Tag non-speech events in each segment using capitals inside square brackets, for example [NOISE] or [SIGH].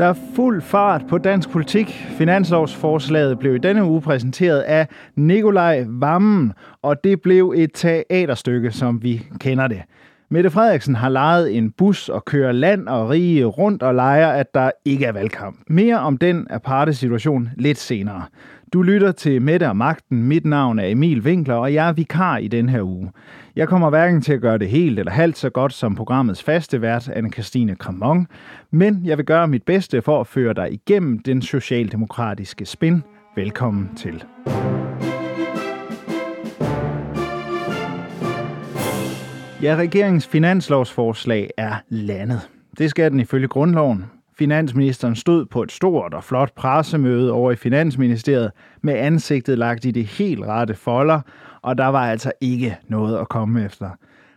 Der er fuld fart på dansk politik. Finanslovsforslaget blev i denne uge præsenteret af Nikolaj Vammen, og det blev et teaterstykke, som vi kender det. Mette Frederiksen har lejet en bus og kører land og rige rundt og leger, at der ikke er valgkamp. Mere om den aparte situation lidt senere. Du lytter til Mette og Magten. Mit navn er Emil Winkler, og jeg er vikar i den her uge. Jeg kommer hverken til at gøre det helt eller halvt så godt som programmets faste vært, Anne-Christine Kramon, men jeg vil gøre mit bedste for at føre dig igennem den socialdemokratiske spin. Velkommen til. Ja, regeringens finanslovsforslag er landet. Det skal den ifølge grundloven. Finansministeren stod på et stort og flot pressemøde over i Finansministeriet med ansigtet lagt i det helt rette folder, og der var altså ikke noget at komme efter.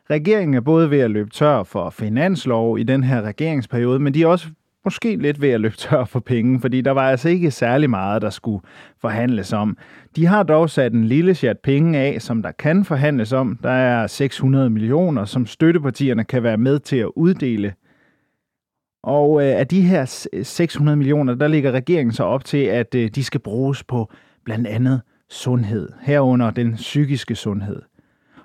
Regeringen er både ved at løbe tør for finanslov i den her regeringsperiode, men de er også måske lidt ved at løbe tør for penge, fordi der var altså ikke særlig meget, der skulle forhandles om. De har dog sat en lille chat penge af, som der kan forhandles om. Der er 600 millioner, som støttepartierne kan være med til at uddele. Og øh, af de her 600 øh, millioner, der ligger regeringen så op til, at øh, de skal bruges på blandt andet sundhed, herunder den psykiske sundhed.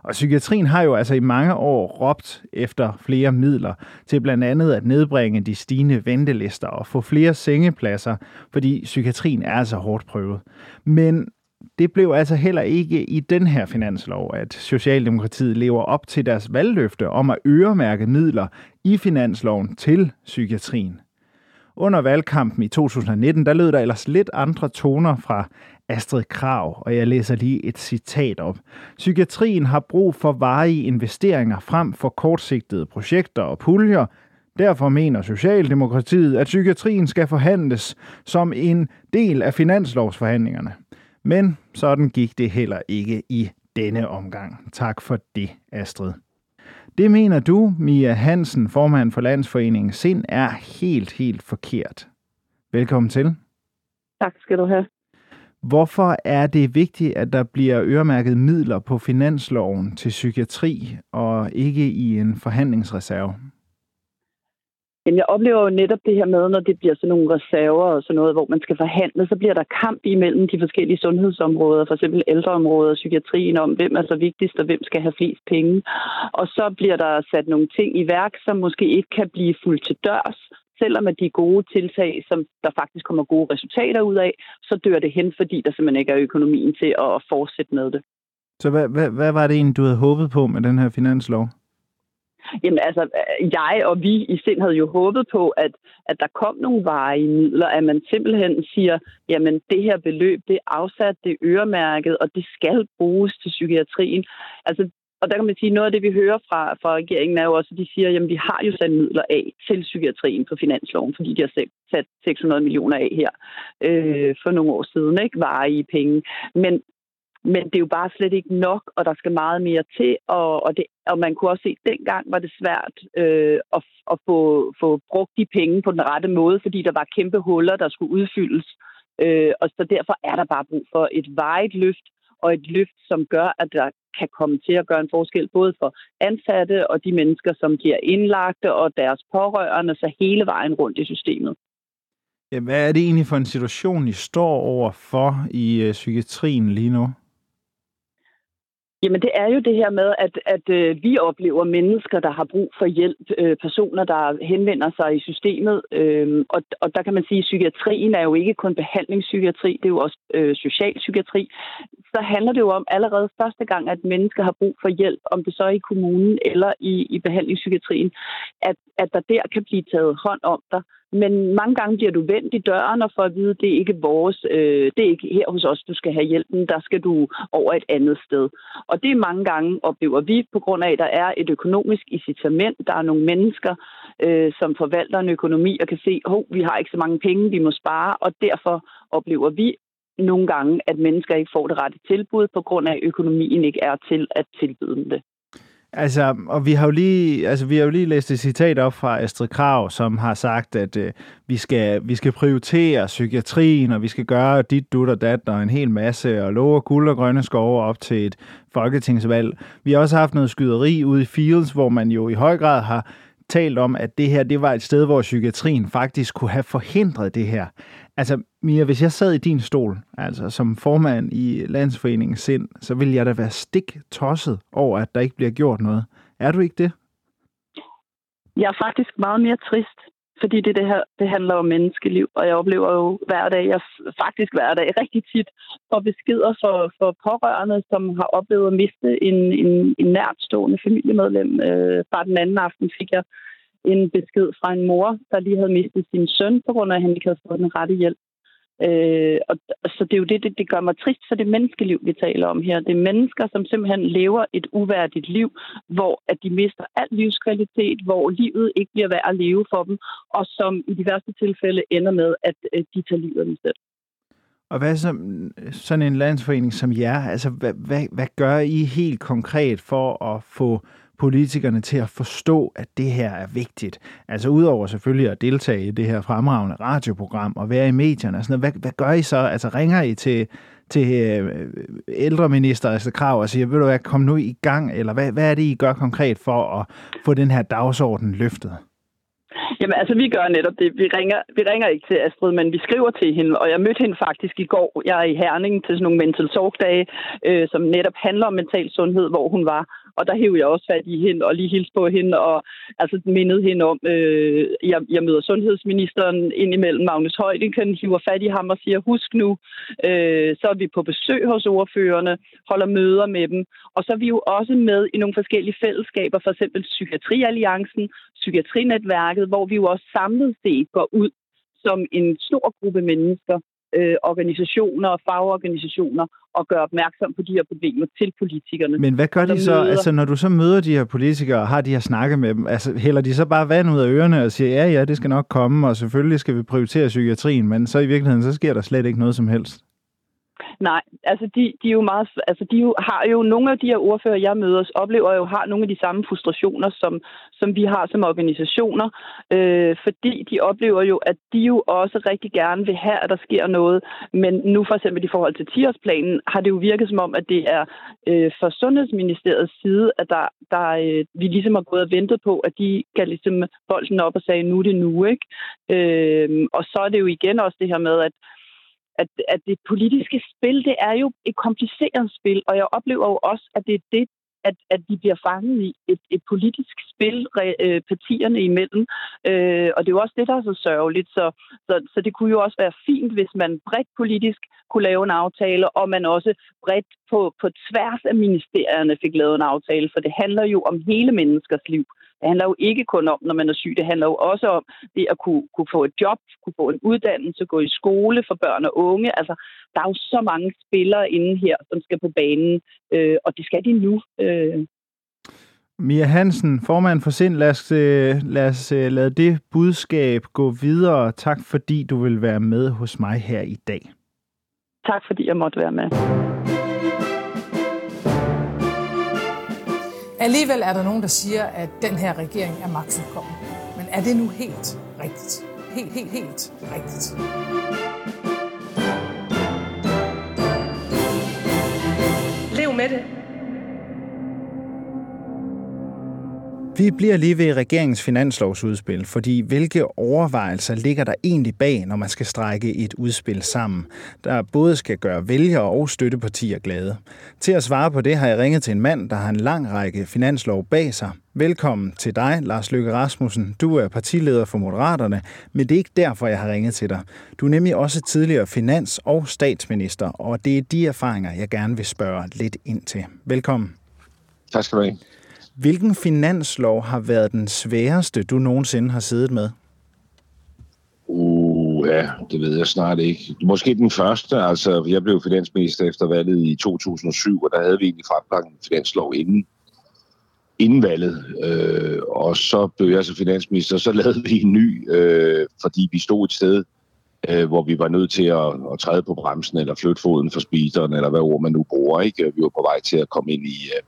Og psykiatrien har jo altså i mange år råbt efter flere midler til blandt andet at nedbringe de stigende ventelister og få flere sengepladser, fordi psykiatrien er altså hårdt prøvet. Men det blev altså heller ikke i den her finanslov, at Socialdemokratiet lever op til deres valgløfte om at øremærke midler i finansloven til psykiatrien. Under valgkampen i 2019, der lød der ellers lidt andre toner fra Astrid Krav, og jeg læser lige et citat op. Psykiatrien har brug for varige investeringer frem for kortsigtede projekter og puljer. Derfor mener Socialdemokratiet, at psykiatrien skal forhandles som en del af finanslovsforhandlingerne. Men sådan gik det heller ikke i denne omgang. Tak for det, Astrid. Det mener du, Mia Hansen, formand for Landsforeningen Sind, er helt, helt forkert. Velkommen til. Tak skal du have. Hvorfor er det vigtigt, at der bliver øremærket midler på finansloven til psykiatri og ikke i en forhandlingsreserve? Jamen, jeg oplever jo netop det her med, når det bliver sådan nogle reserver og sådan noget, hvor man skal forhandle, så bliver der kamp imellem de forskellige sundhedsområder, for eksempel ældreområdet og psykiatrien, om hvem er så vigtigst og hvem skal have flest penge. Og så bliver der sat nogle ting i værk, som måske ikke kan blive fuldt til dørs, selvom at de gode tiltag, som der faktisk kommer gode resultater ud af, så dør det hen, fordi der simpelthen ikke er økonomien til at fortsætte med det. Så hvad, hvad, hvad var det egentlig, du havde håbet på med den her finanslov? Jamen altså, jeg og vi i sind havde jo håbet på, at, at der kom nogle varige midler, at man simpelthen siger, jamen det her beløb, det er afsat, det er øremærket, og det skal bruges til psykiatrien. Altså, og der kan man sige, noget af det, vi hører fra, fra regeringen, er jo også, at de siger, jamen vi har jo sat midler af til psykiatrien på finansloven, fordi de har sat 600 millioner af her øh, for nogle år siden, ikke? Varige penge. Men men det er jo bare slet ikke nok, og der skal meget mere til, og, og, det, og man kunne også se, at dengang var det svært øh, at, at få, få brugt de penge på den rette måde, fordi der var kæmpe huller, der skulle udfyldes. Øh, og så derfor er der bare brug for et vejet løft, og et løft, som gør, at der kan komme til at gøre en forskel, både for ansatte og de mennesker, som bliver indlagte, og deres pårørende, så hele vejen rundt i systemet. Ja, hvad er det egentlig for en situation, I står over for i øh, psykiatrien lige nu? Jamen det er jo det her med, at, at øh, vi oplever mennesker, der har brug for hjælp, øh, personer, der henvender sig i systemet. Øh, og, og der kan man sige, at psykiatrien er jo ikke kun behandlingspsykiatri, det er jo også øh, socialpsykiatri. Så handler det jo om allerede første gang, at mennesker har brug for hjælp, om det så er i kommunen eller i, i behandlingspsykiatrien, at, at der der kan blive taget hånd om dig. Men mange gange bliver du vendt i døren og får at vide, at det er ikke vores, øh, det er ikke her hos os, du skal have hjælpen, der skal du over et andet sted. Og det er mange gange, oplever vi, på grund af, at der er et økonomisk incitament. Der er nogle mennesker, øh, som forvalter en økonomi og kan se, at vi har ikke så mange penge, vi må spare, og derfor oplever vi nogle gange, at mennesker ikke får det rette tilbud, på grund af, at økonomien ikke er til at tilbyde dem det. Altså, og vi har jo lige, altså, vi har jo lige læst et citat op fra Astrid Krav, som har sagt, at øh, vi, skal, vi skal prioritere psykiatrien, og vi skal gøre dit, dut og dat, og en hel masse, og love guld og grønne skove op til et folketingsvalg. Vi har også haft noget skyderi ude i Fields, hvor man jo i høj grad har talt om, at det her det var et sted, hvor psykiatrien faktisk kunne have forhindret det her. Altså, Mia, hvis jeg sad i din stol, altså som formand i Landsforeningen Sind, så ville jeg da være stik tosset over, at der ikke bliver gjort noget. Er du ikke det? Jeg er faktisk meget mere trist, fordi det, det her det handler om menneskeliv, og jeg oplever jo hver dag, jeg faktisk hver dag rigtig tit, får beskeder for, for pårørende, som har oplevet at miste en, en, en nærtstående familiemedlem. Øh, bare den anden aften fik jeg en besked fra en mor, der lige havde mistet sin søn, på grund af, at han ikke havde fået den rette hjælp. Øh, og, så det er jo det, det, det gør mig trist for det menneskeliv, vi taler om her. Det er mennesker, som simpelthen lever et uværdigt liv, hvor at de mister al livskvalitet, hvor livet ikke bliver værd at leve for dem, og som i de værste tilfælde ender med, at øh, de tager livet af dem selv. Og hvad så sådan en landsforening som jer, altså hvad, hvad, hvad gør I helt konkret for at få politikerne til at forstå, at det her er vigtigt? Altså udover selvfølgelig at deltage i det her fremragende radioprogram og være i medierne og sådan noget, hvad, hvad gør I så? Altså ringer I til, til øh, ældreminister altså Krav og siger, vil du hvad, kom nu i gang, eller hvad, hvad er det, I gør konkret for at få den her dagsorden løftet? Jamen altså, vi gør netop det. Vi ringer, vi ringer ikke til Astrid, men vi skriver til hende, og jeg mødte hende faktisk i går. Jeg er i Herning til sådan nogle mental talk-dage, øh, som netop handler om mental sundhed, hvor hun var. Og der hævde jeg også fat i hende og lige hilste på hende og altså mindede hende om, øh, jeg, jeg møder sundhedsministeren ind imellem Magnus Højdingen, hiver fat i ham og siger, husk nu, øh, så er vi på besøg hos ordførerne, holder møder med dem. Og så er vi jo også med i nogle forskellige fællesskaber, for eksempel Psykiatrialliancen, Psykiatrinetværket, hvor vi jo også samlet set går ud som en stor gruppe mennesker øh, organisationer og fagorganisationer og gøre opmærksom på de her problemer til politikerne. Men hvad gør de så, møder... altså når du så møder de her politikere og har de her snakke med dem, altså hælder de så bare vand ud af ørerne og siger, ja ja, det skal nok komme, og selvfølgelig skal vi prioritere psykiatrien, men så i virkeligheden, så sker der slet ikke noget som helst? Nej, altså de, de, er jo meget, altså de jo, har jo nogle af de her ordfører, jeg møder, oplever jo har nogle af de samme frustrationer, som, som vi har som organisationer, øh, fordi de oplever jo, at de jo også rigtig gerne vil have, at der sker noget, men nu for eksempel i forhold til 10-årsplanen, har det jo virket som om, at det er øh, fra Sundhedsministeriets side, at der, der, øh, vi ligesom har gået og ventet på, at de kan ligesom bolden op og sige, nu er det nu, ikke? Øh, og så er det jo igen også det her med, at at, at det politiske spil, det er jo et kompliceret spil, og jeg oplever jo også, at det er det, at, at de bliver fanget i et, et politisk spil øh, partierne imellem. Øh, og det er jo også det, der er så sørgeligt. Så, så, så det kunne jo også være fint, hvis man bredt politisk kunne lave en aftale, og man også bredt på, på tværs af ministerierne fik lavet en aftale, for det handler jo om hele menneskers liv. Det handler jo ikke kun om, når man er syg, det handler jo også om det at kunne, kunne få et job, kunne få en uddannelse, gå i skole for børn og unge. Altså, der er jo så mange spillere inde her, som skal på banen, øh, og det skal de nu. Øh. Mia Hansen, formand for Sind, lad os, øh, lad os øh, lade det budskab gå videre. Tak fordi du vil være med hos mig her i dag. Tak fordi jeg måtte være med. Alligevel er der nogen, der siger, at den her regering er magtfuldkommen. Men er det nu helt rigtigt? Helt, helt, helt rigtigt. Lev med det. Vi bliver lige ved regeringens finanslovsudspil, fordi hvilke overvejelser ligger der egentlig bag, når man skal strække et udspil sammen, der både skal gøre vælgere og støttepartier glade? Til at svare på det har jeg ringet til en mand, der har en lang række finanslov bag sig. Velkommen til dig, Lars Løkke Rasmussen. Du er partileder for Moderaterne, men det er ikke derfor, jeg har ringet til dig. Du er nemlig også tidligere finans- og statsminister, og det er de erfaringer, jeg gerne vil spørge lidt ind til. Velkommen. Tak skal du have. Hvilken finanslov har været den sværeste, du nogensinde har siddet med? Uh, ja, det ved jeg snart ikke. Måske den første, altså jeg blev finansminister efter valget i 2007, og der havde vi egentlig fremlagt en finanslov inden, inden valget. Øh, og så blev jeg så finansminister, og så lavede vi en ny, øh, fordi vi stod et sted, øh, hvor vi var nødt til at, at træde på bremsen, eller flytte foden for speederen, eller hvad ord man nu bruger. Ikke? Vi var på vej til at komme ind i, øh,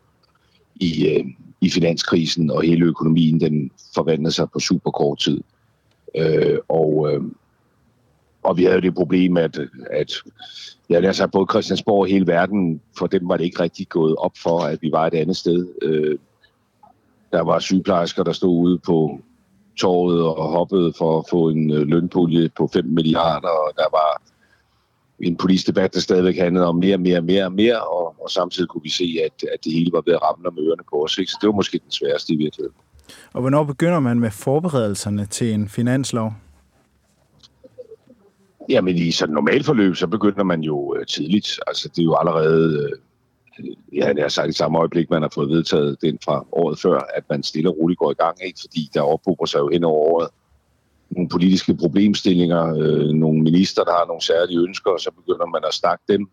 i, øh, i finanskrisen, og hele økonomien den forvandlede sig på super kort tid. Øh, og, øh, og vi havde jo det problem, at, at ja, altså, både Christiansborg og hele verden, for dem var det ikke rigtig gået op for, at vi var et andet sted. Øh, der var sygeplejersker, der stod ude på, torvet og hoppede for at få en øh, lønpulje på 5 milliarder, og der var en politisk debat, der stadigvæk handlede om mere, mere, mere, mere, og, og samtidig kunne vi se, at, at det hele var ved at ramme om ørerne på os. Ikke? Så det var måske den sværeste i virkeligheden. Og hvornår begynder man med forberedelserne til en finanslov? Jamen i sådan normalt forløb, så begynder man jo øh, tidligt. Altså det er jo allerede, øh, ja, det er sagt i samme øjeblik, man har fået vedtaget den fra året før, at man stille og roligt går i gang, ikke? fordi der ophober sig jo hen over året nogle politiske problemstillinger, øh, nogle minister, der har nogle særlige ønsker, og så begynder man at snakke dem.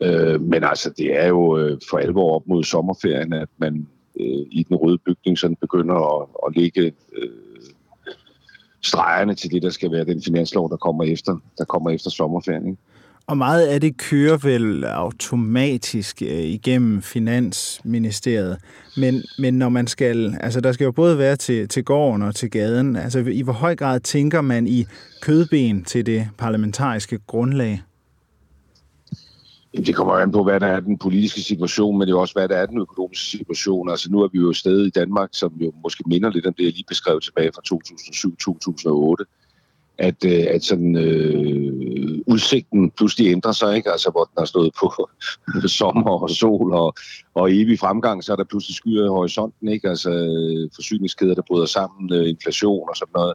Øh, men altså, det er jo øh, for alvor op mod sommerferien, at man øh, i den røde bygning sådan begynder at, at lægge øh, stregerne til det, der skal være den finanslov, der kommer efter, der kommer efter sommerferien. Ikke? Og meget af det kører vel automatisk øh, igennem Finansministeriet. Men, men når man skal, altså der skal jo både være til, til gården og til gaden. Altså i hvor høj grad tænker man i kødben til det parlamentariske grundlag? Det kommer an på, hvad der er den politiske situation, men det er også, hvad der er den økonomiske situation. Altså nu er vi jo et sted i Danmark, som jo måske minder lidt om det, jeg lige beskrev tilbage fra 2007-2008 at, øh, at sådan, øh, udsigten pludselig ændrer sig, ikke? Altså, hvor den har stået på [LAUGHS] sommer og sol og, og evig fremgang, så er der pludselig skyer i horisonten, ikke? Altså, forsyningskæder, der bryder sammen, øh, inflation og sådan noget.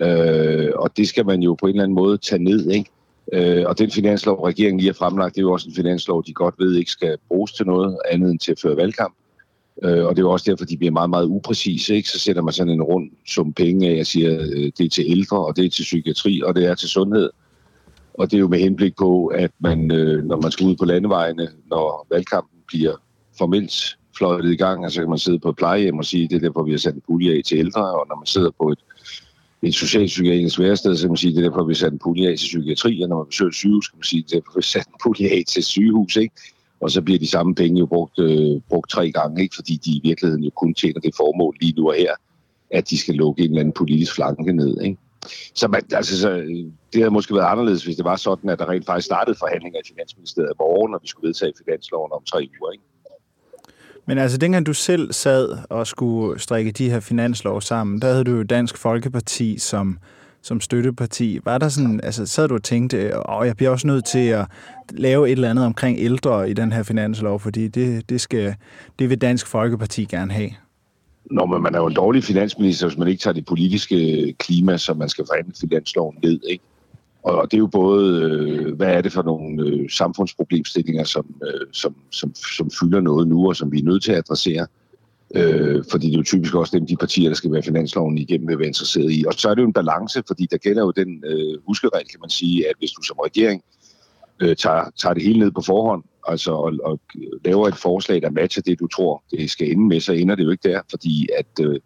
Øh, og det skal man jo på en eller anden måde tage ned, ikke? Øh, og den finanslov, regeringen lige har fremlagt, det er jo også en finanslov, de godt ved ikke skal bruges til noget andet end til at føre valgkamp. Øh, og det er jo også derfor, de bliver meget, meget upræcise. Ikke? Så sætter man sådan en rund sum penge af og siger, øh, det er til ældre, og det er til psykiatri, og det er til sundhed. Og det er jo med henblik på, at man, øh, når man skal ud på landevejene, når valgkampen bliver formelt fløjtet i gang, så kan man sidde på et plejehjem og sige, det er derfor, vi har sat en pulje af til ældre, og når man sidder på et, et socialpsykiatrisk værested, så kan man sige, det er derfor, vi har sat en pulje af til psykiatri, og når man besøger et sygehus, kan man sige, det er derfor, vi har sat en pulje af til sygehus, ikke? Og så bliver de samme penge jo brugt, øh, brugt tre gange, ikke? fordi de i virkeligheden jo kun tjener det formål lige nu og her, at de skal lukke en eller anden politisk flanke ned. Ikke? Så, man, altså, så det havde måske været anderledes, hvis det var sådan, at der rent faktisk startede forhandlinger i Finansministeriet i morgen, når vi skulle vedtage finansloven om tre uger. Ikke? Men altså, dengang du selv sad og skulle strikke de her finanslov sammen, der havde du jo Dansk Folkeparti som som støtteparti. Var der sådan, altså sad du og tænkte, og jeg bliver også nødt til at lave et eller andet omkring ældre i den her finanslov, fordi det, det, skal, det vil Dansk Folkeparti gerne have? Nå, men man er jo en dårlig finansminister, hvis man ikke tager det politiske klima, som man skal forhandle finansloven ned, ikke? Og det er jo både, øh, hvad er det for nogle øh, samfundsproblemstillinger, som, øh, som, som, som fylder noget nu, og som vi er nødt til at adressere. Øh, Øh, fordi det er jo typisk også dem, de partier, der skal være finansloven igennem, vil være interesseret i. Og så er det jo en balance, fordi der gælder jo den øh, huskeregel, kan man sige, at hvis du som regering øh, tager, tager det hele ned på forhånd, altså og, og laver et forslag, der matcher det, du tror, det skal ende med, så ender det jo ikke der, fordi at, øh,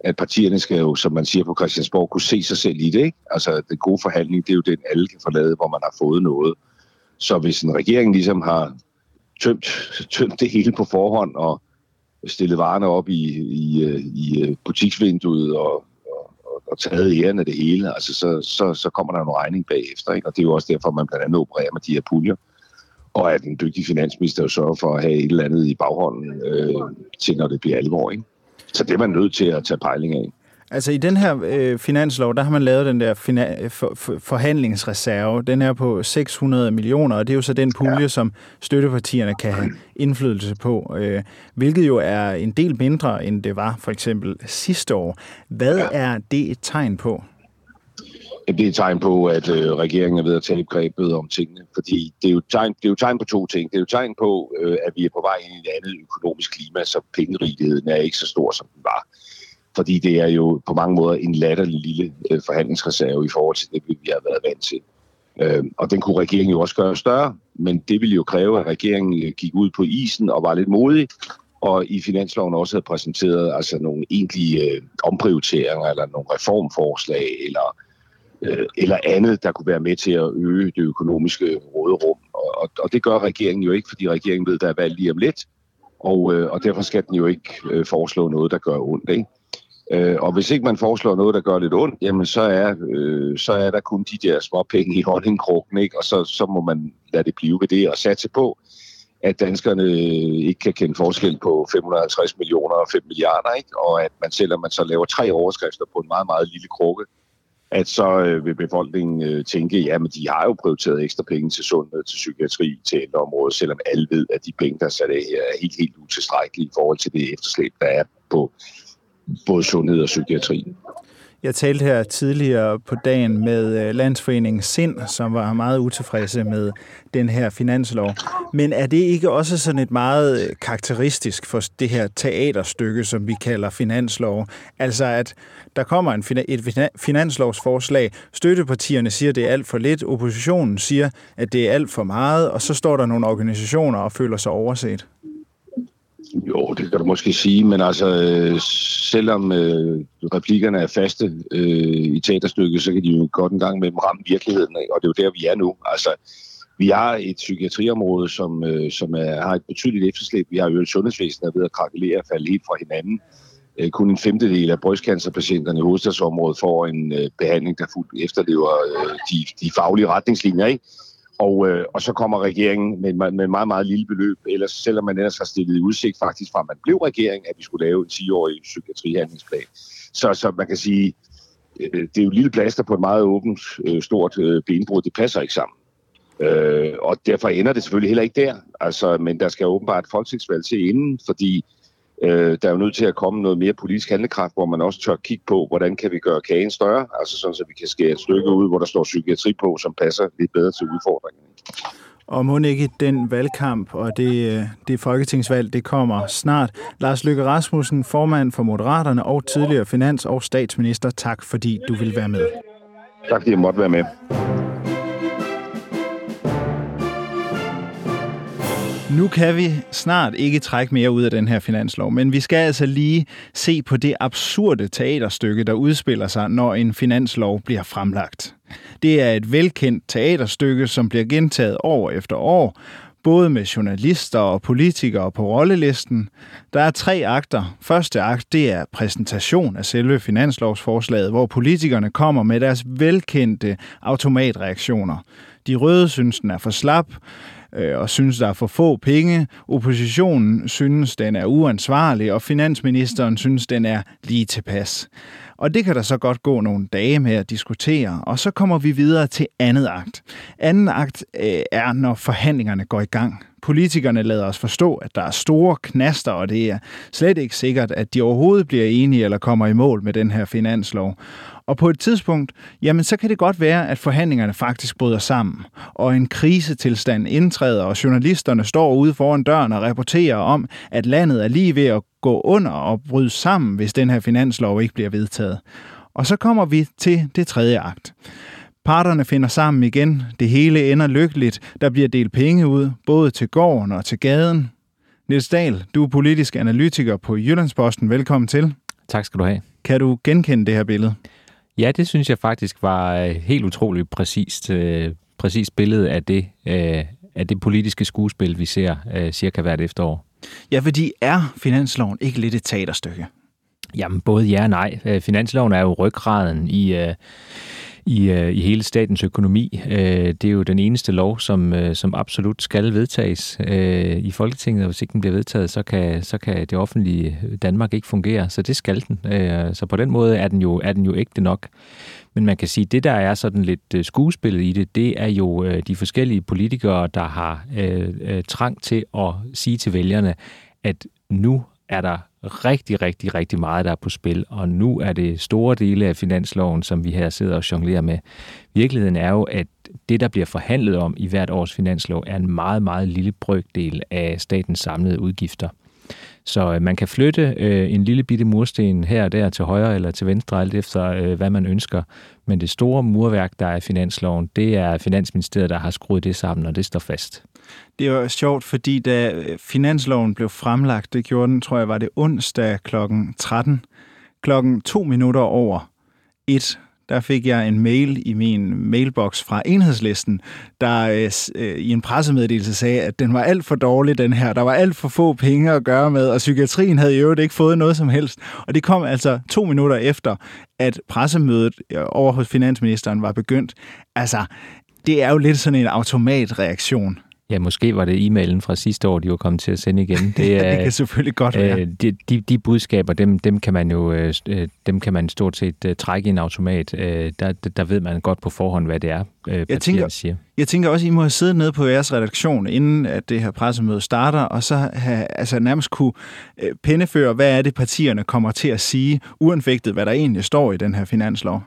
at partierne skal jo, som man siger på Christiansborg, kunne se sig selv i det. Ikke? Altså, den gode forhandling, det er jo den, alle kan forlade, hvor man har fået noget. Så hvis en regering ligesom har tømt, tømt det hele på forhånd, og stillet varerne op i, i, øh, i øh, butiksvinduet og, og, og taget æren af det hele, altså så, så, så kommer der en regning bagefter. Ikke? Og det er jo også derfor, man blandt andet opererer med de her puljer. Og at en dygtig finansminister jo sørger for at have et eller andet i baghånden øh, til, når det bliver alvor. Ikke? Så det er man nødt til at tage pejling af. Altså i den her øh, finanslov, der har man lavet den der fina- for, for, forhandlingsreserve. Den er på 600 millioner, og det er jo så den pulje, ja. som støttepartierne kan have indflydelse på, øh, hvilket jo er en del mindre, end det var for eksempel sidste år. Hvad ja. er det et tegn på? Det er et tegn på, at øh, regeringen er ved at tage grebet om tingene, fordi det er, jo tegn, det er jo tegn på to ting. Det er jo tegn på, øh, at vi er på vej ind i et andet økonomisk klima, så pengerigheden er ikke så stor, som den var fordi det er jo på mange måder en latterlig lille øh, forhandlingsreserve i forhold til det, vi har været vant til. Øh, og den kunne regeringen jo også gøre større, men det ville jo kræve, at regeringen øh, gik ud på isen og var lidt modig, og i finansloven også havde præsenteret altså nogle egentlige øh, omprioriteringer eller nogle reformforslag eller, øh, eller andet, der kunne være med til at øge det økonomiske råderum. Og, og, og det gør regeringen jo ikke, fordi regeringen ved, der er valg lige om lidt, og, øh, og derfor skal den jo ikke øh, foreslå noget, der gør ondt. Ikke? Øh, og hvis ikke man foreslår noget, der gør lidt ondt, jamen så er, øh, så er der kun de der små penge i honningkrukken, ikke? og så, så må man lade det blive ved det og satse på, at danskerne ikke kan kende forskel på 550 millioner og 5 milliarder, ikke? og at man selvom man så laver tre overskrifter på en meget, meget lille krukke, at så øh, vil befolkningen øh, tænke, ja, men de har jo prioriteret ekstra penge til sundhed, til psykiatri, til ældreområdet, selvom alle ved, at de penge, der er sat af her, er helt, helt utilstrækkelige i forhold til det efterslæb, der er på både sundhed og psykiatri. Jeg talte her tidligere på dagen med øh, Landsforeningen Sind, som var meget utilfredse med den her finanslov. Men er det ikke også sådan et meget øh, karakteristisk for det her teaterstykke, som vi kalder finanslov? Altså at der kommer en, et finanslovsforslag, støttepartierne siger, at det er alt for lidt, oppositionen siger, at det er alt for meget, og så står der nogle organisationer og føler sig overset. Jo, det kan du måske sige, men altså, øh, selvom øh, replikkerne er faste øh, i teaterstykket, så kan de jo godt en gang med dem ramme virkeligheden, og det er jo der, vi er nu. Altså, vi har et psykiatriområde, som, øh, som er, har et betydeligt efterslæb. Vi har jo et sundhedsvæsen, der er ved at krakelere og falde helt fra hinanden. Øh, kun en femtedel af brystcancerpatienterne i hovedstadsområdet får en øh, behandling, der fuldt efterlever øh, de, de faglige retningslinjer. Ikke? Og, øh, og så kommer regeringen med, med meget, meget lille beløb, ellers selvom man ellers har stillet i udsigt faktisk fra, at man blev regering, at vi skulle lave en 10-årig psykiatrihandlingsplan. Så, så man kan sige, øh, det er jo et lille plaster på et meget åbent, øh, stort øh, benbrud. Det passer ikke sammen. Øh, og derfor ender det selvfølgelig heller ikke der. Altså, men der skal åbenbart et folketingsvalg til inden, fordi Øh, der er jo nødt til at komme noget mere politisk handlekraft, hvor man også tør kigge på, hvordan kan vi gøre kagen større, altså sådan, så vi kan skære et stykke ud, hvor der står psykiatri på, som passer lidt bedre til udfordringen. Og må ikke den valgkamp og det, øh, det folketingsvalg, det kommer snart. Lars Løkke Rasmussen, formand for Moderaterne og tidligere finans- og statsminister, tak fordi du vil være med. Tak fordi jeg måtte være med. Nu kan vi snart ikke trække mere ud af den her finanslov, men vi skal altså lige se på det absurde teaterstykke, der udspiller sig, når en finanslov bliver fremlagt. Det er et velkendt teaterstykke, som bliver gentaget år efter år, både med journalister og politikere på rollelisten. Der er tre akter. Første akt, det er præsentation af selve finanslovsforslaget, hvor politikerne kommer med deres velkendte automatreaktioner. De røde synes, den er for slap øh, og synes, der er for få penge. Oppositionen synes, den er uansvarlig, og finansministeren synes, den er lige tilpas. Og det kan der så godt gå nogle dage med at diskutere, og så kommer vi videre til andet akt. Anden akt øh, er, når forhandlingerne går i gang. Politikerne lader os forstå, at der er store knaster, og det er slet ikke sikkert, at de overhovedet bliver enige eller kommer i mål med den her finanslov. Og på et tidspunkt, jamen så kan det godt være, at forhandlingerne faktisk bryder sammen, og en krisetilstand indtræder, og journalisterne står ude foran døren og rapporterer om, at landet er lige ved at gå under og bryde sammen, hvis den her finanslov ikke bliver vedtaget. Og så kommer vi til det tredje akt. Parterne finder sammen igen. Det hele ender lykkeligt. Der bliver delt penge ud, både til gården og til gaden. Niels Dahl, du er politisk analytiker på Jyllandsposten. Velkommen til. Tak skal du have. Kan du genkende det her billede? Ja, det synes jeg faktisk var øh, helt utroligt præcist, øh, præcist billede af det, øh, af det politiske skuespil, vi ser cirka hvert efterår. Ja, fordi er finansloven ikke lidt et teaterstykke? Jamen, både ja og nej. Finansloven er jo ryggraden i, i, øh, i hele statens økonomi. Øh, det er jo den eneste lov, som, øh, som absolut skal vedtages øh, i Folketinget, og hvis ikke den bliver vedtaget, så kan, så kan det offentlige Danmark ikke fungere, så det skal den. Øh, så på den måde er den jo, er den jo ægte nok. Men man kan sige, at det, der er sådan lidt øh, skuespil i det, det er jo de forskellige politikere, der har øh, trang til at sige til vælgerne, at nu er der rigtig, rigtig, rigtig meget, der er på spil, og nu er det store dele af finansloven, som vi her sidder og jonglerer med. Virkeligheden er jo, at det, der bliver forhandlet om i hvert års finanslov, er en meget, meget lille brøkdel af statens samlede udgifter. Så øh, man kan flytte øh, en lille bitte mursten her og der til højre eller til venstre, alt efter øh, hvad man ønsker. Men det store murværk, der er finansloven, det er Finansministeriet, der har skruet det sammen, og det står fast. Det var sjovt, fordi da øh, finansloven blev fremlagt, det gjorde den, tror jeg, var det onsdag kl. 13, klokken to minutter over et, der fik jeg en mail i min mailbox fra enhedslisten, der øh, øh, i en pressemeddelelse sagde, at den var alt for dårlig, den her. Der var alt for få penge at gøre med, og psykiatrien havde i øvrigt ikke fået noget som helst. Og det kom altså to minutter efter, at pressemødet øh, over hos finansministeren var begyndt. Altså, det er jo lidt sådan en automatreaktion Ja, måske var det e-mailen fra sidste år, de var kommet til at sende igen. [LAUGHS] Det, er, det kan selvfølgelig godt være. Øh, de, de, de budskaber, dem, dem kan man jo øh, øh dem kan man stort set trække i en automat. Der, der ved man godt på forhånd, hvad det er, uh, jeg tænker, siger. Jeg tænker også, I må have siddet nede på jeres redaktion, inden at det her pressemøde starter, og så have, altså nærmest kunne pindeføre, hvad er det, partierne kommer til at sige, uanfægtet, hvad der egentlig står i den her finanslov.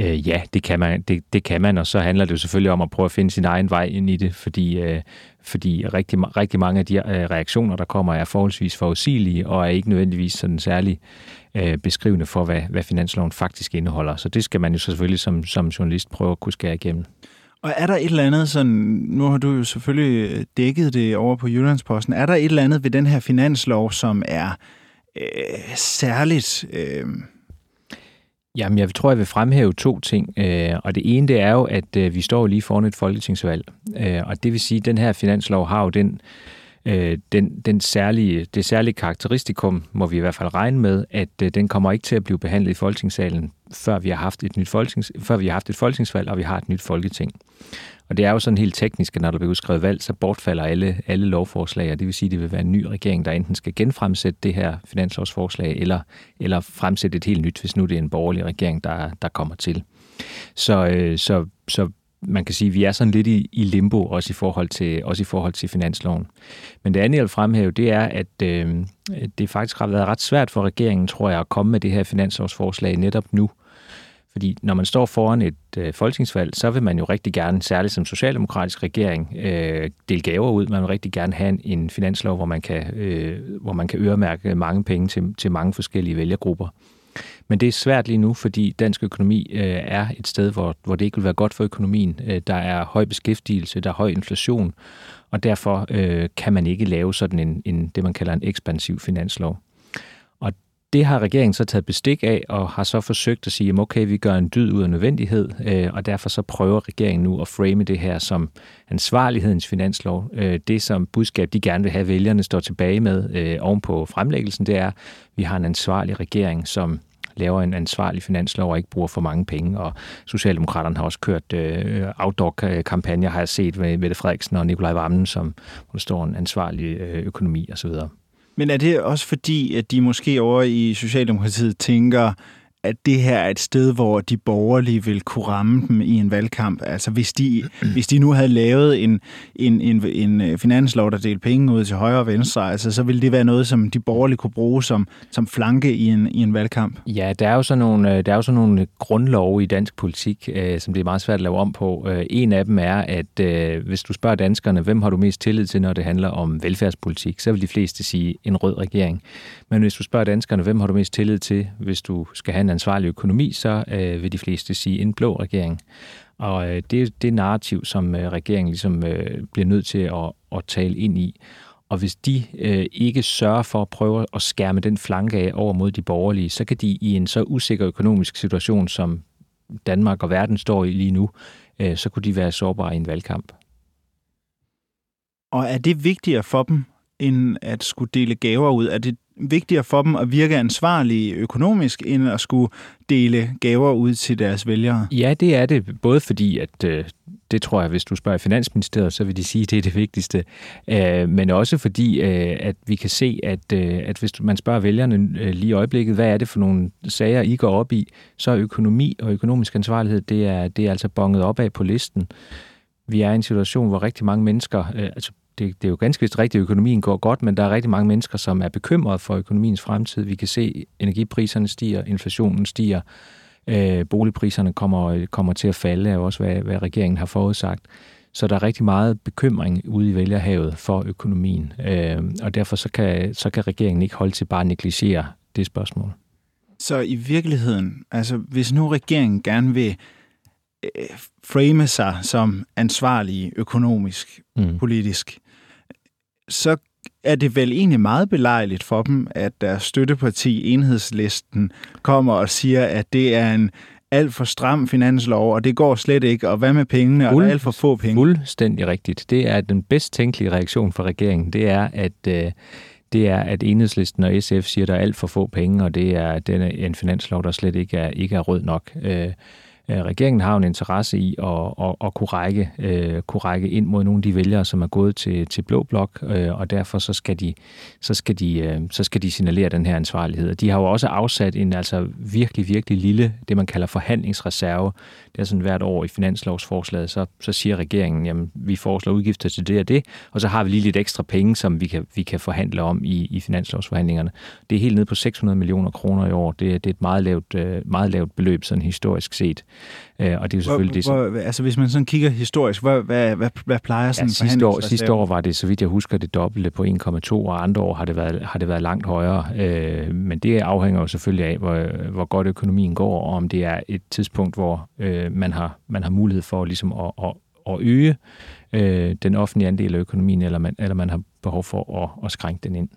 Øh, ja, det kan, man, det, det kan man, og så handler det jo selvfølgelig om at prøve at finde sin egen vej ind i det, fordi, øh, fordi rigtig, rigtig mange af de øh, reaktioner, der kommer, er forholdsvis forudsigelige og er ikke nødvendigvis sådan særlig øh, beskrivende for, hvad, hvad finansloven faktisk indeholder. Så det skal man jo selvfølgelig som, som journalist prøve at kunne skære igennem. Og er der et eller andet sådan, nu har du jo selvfølgelig øh, dækket det over på Jyllandsposten, er der et eller andet ved den her finanslov, som er øh, særligt... Øh Jamen, jeg tror, jeg vil fremhæve to ting. Øh, og det ene, det er jo, at øh, vi står lige foran et folketingsvalg. Øh, og det vil sige, at den her finanslov har jo den, Øh, den, den særlige, det særlige karakteristikum, må vi i hvert fald regne med, at øh, den kommer ikke til at blive behandlet i folketingssalen, før vi har haft et nyt folketings, før vi har haft et folketingsvalg, og vi har et nyt folketing. Og det er jo sådan helt teknisk, at når der bliver udskrevet valg, så bortfalder alle, alle lovforslag, og det vil sige, at det vil være en ny regering, der enten skal genfremsætte det her finanslovsforslag, eller, eller fremsætte et helt nyt, hvis nu det er en borgerlig regering, der, der kommer til. Så, øh, så, så man kan sige, at vi er sådan lidt i, i limbo, også i, forhold til, også i forhold til finansloven. Men det andet, jeg vil fremhæve, det er, at øh, det faktisk har været ret svært for regeringen, tror jeg, at komme med det her finanslovsforslag netop nu. Fordi når man står foran et øh, folketingsvalg, så vil man jo rigtig gerne, særligt som socialdemokratisk regering, øh, dele gaver ud. Man vil rigtig gerne have en, en finanslov, hvor man kan, øh, hvor man kan øremærke mange penge til, til mange forskellige vælgergrupper. Men det er svært lige nu, fordi dansk økonomi øh, er et sted, hvor, hvor det ikke vil være godt for økonomien. Øh, der er høj beskæftigelse, der er høj inflation, og derfor øh, kan man ikke lave sådan en, en det, man kalder en ekspansiv finanslov. Og Det har regeringen så taget bestik af, og har så forsøgt at sige, at okay, vi gør en dyd ud af nødvendighed, øh, og derfor så prøver regeringen nu at frame det her som ansvarlighedens finanslov. Øh, det som budskab, de gerne vil have vælgerne står tilbage med øh, oven på fremlæggelsen, det er, at vi har en ansvarlig regering, som laver en ansvarlig finanslov og ikke bruger for mange penge. Og Socialdemokraterne har også kørt øh, outdoor-kampagner, har jeg set med Mette Frederiksen og Nikolaj Vammen, som, hvor der står en ansvarlig øh, økonomi osv. Men er det også fordi, at de måske over i Socialdemokratiet tænker, at det her er et sted, hvor de borgerlige vil kunne ramme dem i en valgkamp. Altså hvis de, [CLEARS THROAT] hvis de nu havde lavet en, en, en, en øh, finanslov, der delte penge ud til højre og venstre, altså, så ville det være noget, som de borgerlige kunne bruge som, som flanke i en, i en valgkamp. Ja, der er jo sådan nogle, øh, der er jo sådan nogle grundlove i dansk politik, øh, som det er meget svært at lave om på. Øh, en af dem er, at øh, hvis du spørger danskerne, hvem har du mest tillid til, når det handler om velfærdspolitik, så vil de fleste sige en rød regering. Men hvis du spørger danskerne, hvem har du mest tillid til, hvis du skal have en ansvarlig økonomi, så øh, vil de fleste sige en blå regering. Og øh, det er det narrativ, som øh, regeringen ligesom øh, bliver nødt til at, at tale ind i. Og hvis de øh, ikke sørger for at prøve at skærme den flanke af over mod de borgerlige, så kan de i en så usikker økonomisk situation, som Danmark og verden står i lige nu, øh, så kunne de være sårbare i en valgkamp. Og er det vigtigere for dem, end at skulle dele gaver ud? Er det vigtigere for dem at virke ansvarlige økonomisk, end at skulle dele gaver ud til deres vælgere? Ja, det er det. Både fordi, at øh, det tror jeg, hvis du spørger Finansministeriet, så vil de sige, at det er det vigtigste. Øh, men også fordi, øh, at vi kan se, at, øh, at hvis man spørger vælgerne øh, lige i øjeblikket, hvad er det for nogle sager, I går op i, så er økonomi og økonomisk ansvarlighed, det er, det er altså bonget op af på listen. Vi er i en situation, hvor rigtig mange mennesker, øh, altså det, det er jo ganske vist rigtigt, at økonomien går godt, men der er rigtig mange mennesker, som er bekymrede for økonomiens fremtid. Vi kan se, at energipriserne stiger, inflationen stiger, øh, boligpriserne kommer, kommer til at falde, er også hvad, hvad regeringen har forudsagt. Så der er rigtig meget bekymring ude i vælgerhavet for økonomien, øh, og derfor så kan, så kan regeringen ikke holde til bare at negligere det spørgsmål. Så i virkeligheden, altså hvis nu regeringen gerne vil øh, frame sig som ansvarlig økonomisk, mm. politisk, så er det vel egentlig meget belejligt for dem, at deres støtteparti, Enhedslisten, kommer og siger, at det er en alt for stram finanslov, og det går slet ikke, og hvad med pengene, Fuld, og der er alt for få penge? Fuldstændig rigtigt. Det er den bedst tænkelige reaktion fra regeringen, det er, at øh, det er, at Enhedslisten og SF siger, at der er alt for få penge, og det er, den er en finanslov, der slet ikke er, ikke er rød nok. Øh, Øh, regeringen har jo en interesse i at, at, at kunne, række, øh, kunne række ind mod nogle af de vælgere, som er gået til, til Blå Blok, øh, og derfor så skal, de, så, skal de, øh, så skal de signalere den her ansvarlighed. De har jo også afsat en altså virkelig, virkelig lille, det man kalder forhandlingsreserve. Det er sådan hvert år i finanslovsforslaget, så, så siger regeringen, jamen vi foreslår udgifter til det og det, og så har vi lige lidt ekstra penge, som vi kan, vi kan forhandle om i, i finanslovsforhandlingerne. Det er helt ned på 600 millioner kroner i år. Det, det er et meget lavt, øh, meget lavt beløb, sådan historisk set. Øh, og det er jo selvfølgelig hvor, det, hvor, altså hvis man sådan kigger historisk, hvad, hvad, hvad, hvad plejer sådan ja, sidste år, sidste år var det, så vidt jeg husker, det dobbelte på 1,2, og andre år har det været, har det været langt højere. Øh, men det afhænger jo selvfølgelig af, hvor, hvor godt økonomien går, og om det er et tidspunkt, hvor øh, man, har, man har mulighed for ligesom at, at, at øge øh, den offentlige andel af økonomien, eller man, eller man har behov for at, at skrænke den ind.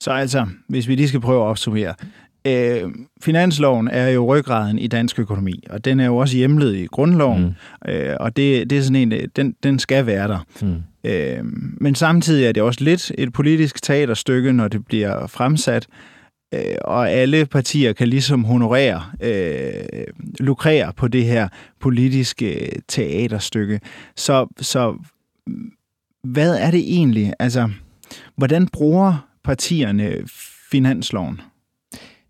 Så altså, hvis vi lige skal prøve at opsummere. Øh, finansloven er jo ryggraden i dansk økonomi, og den er jo også hjemlet i grundloven, mm. øh, og det, det er sådan en, den, den skal være der. Mm. Øh, men samtidig er det også lidt et politisk teaterstykke, når det bliver fremsat, øh, og alle partier kan ligesom honorere, øh, lukrere på det her politiske teaterstykke. Så, så hvad er det egentlig? Altså, hvordan bruger partierne finansloven?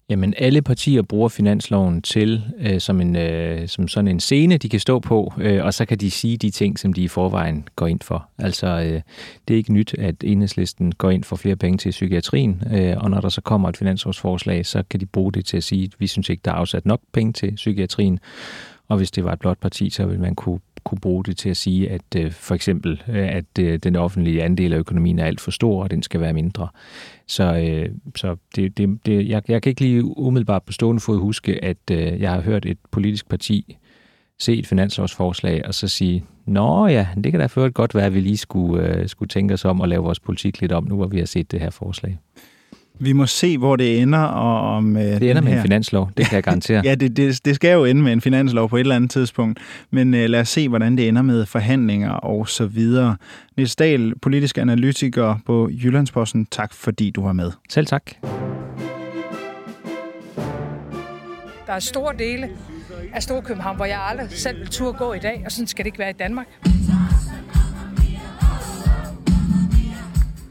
Jamen, alle partier bruger finansloven til øh, som, en, øh, som sådan en scene, de kan stå på, øh, og så kan de sige de ting, som de i forvejen går ind for. Altså, øh, det er ikke nyt, at enhedslisten går ind for flere penge til psykiatrien, øh, og når der så kommer et finanslovsforslag, så kan de bruge det til at sige, at vi synes ikke, der er afsat nok penge til psykiatrien, og hvis det var et blot parti, så vil man kunne kunne bruge det til at sige, at øh, for eksempel, øh, at øh, den offentlige andel af økonomien er alt for stor, og den skal være mindre. Så, øh, så det, det, det, jeg, jeg kan ikke lige umiddelbart på stående fod huske, at øh, jeg har hørt et politisk parti se et finanslovsforslag og så sige, nå ja, det kan da ført godt være, at vi lige skulle, øh, skulle tænke os om at lave vores politik lidt om, nu hvor vi har set det her forslag. Vi må se, hvor det ender. Og om, øh, det ender med her... en finanslov, det kan jeg garantere. [LAUGHS] ja, det, det, det skal jo ende med en finanslov på et eller andet tidspunkt. Men øh, lad os se, hvordan det ender med forhandlinger og så videre. Niels Dahl, politisk analytiker på Jyllandsposten. Tak fordi du var med. Selv tak. Der er store dele af Storkøbenhavn, hvor jeg aldrig selv vil turde gå i dag, og sådan skal det ikke være i Danmark.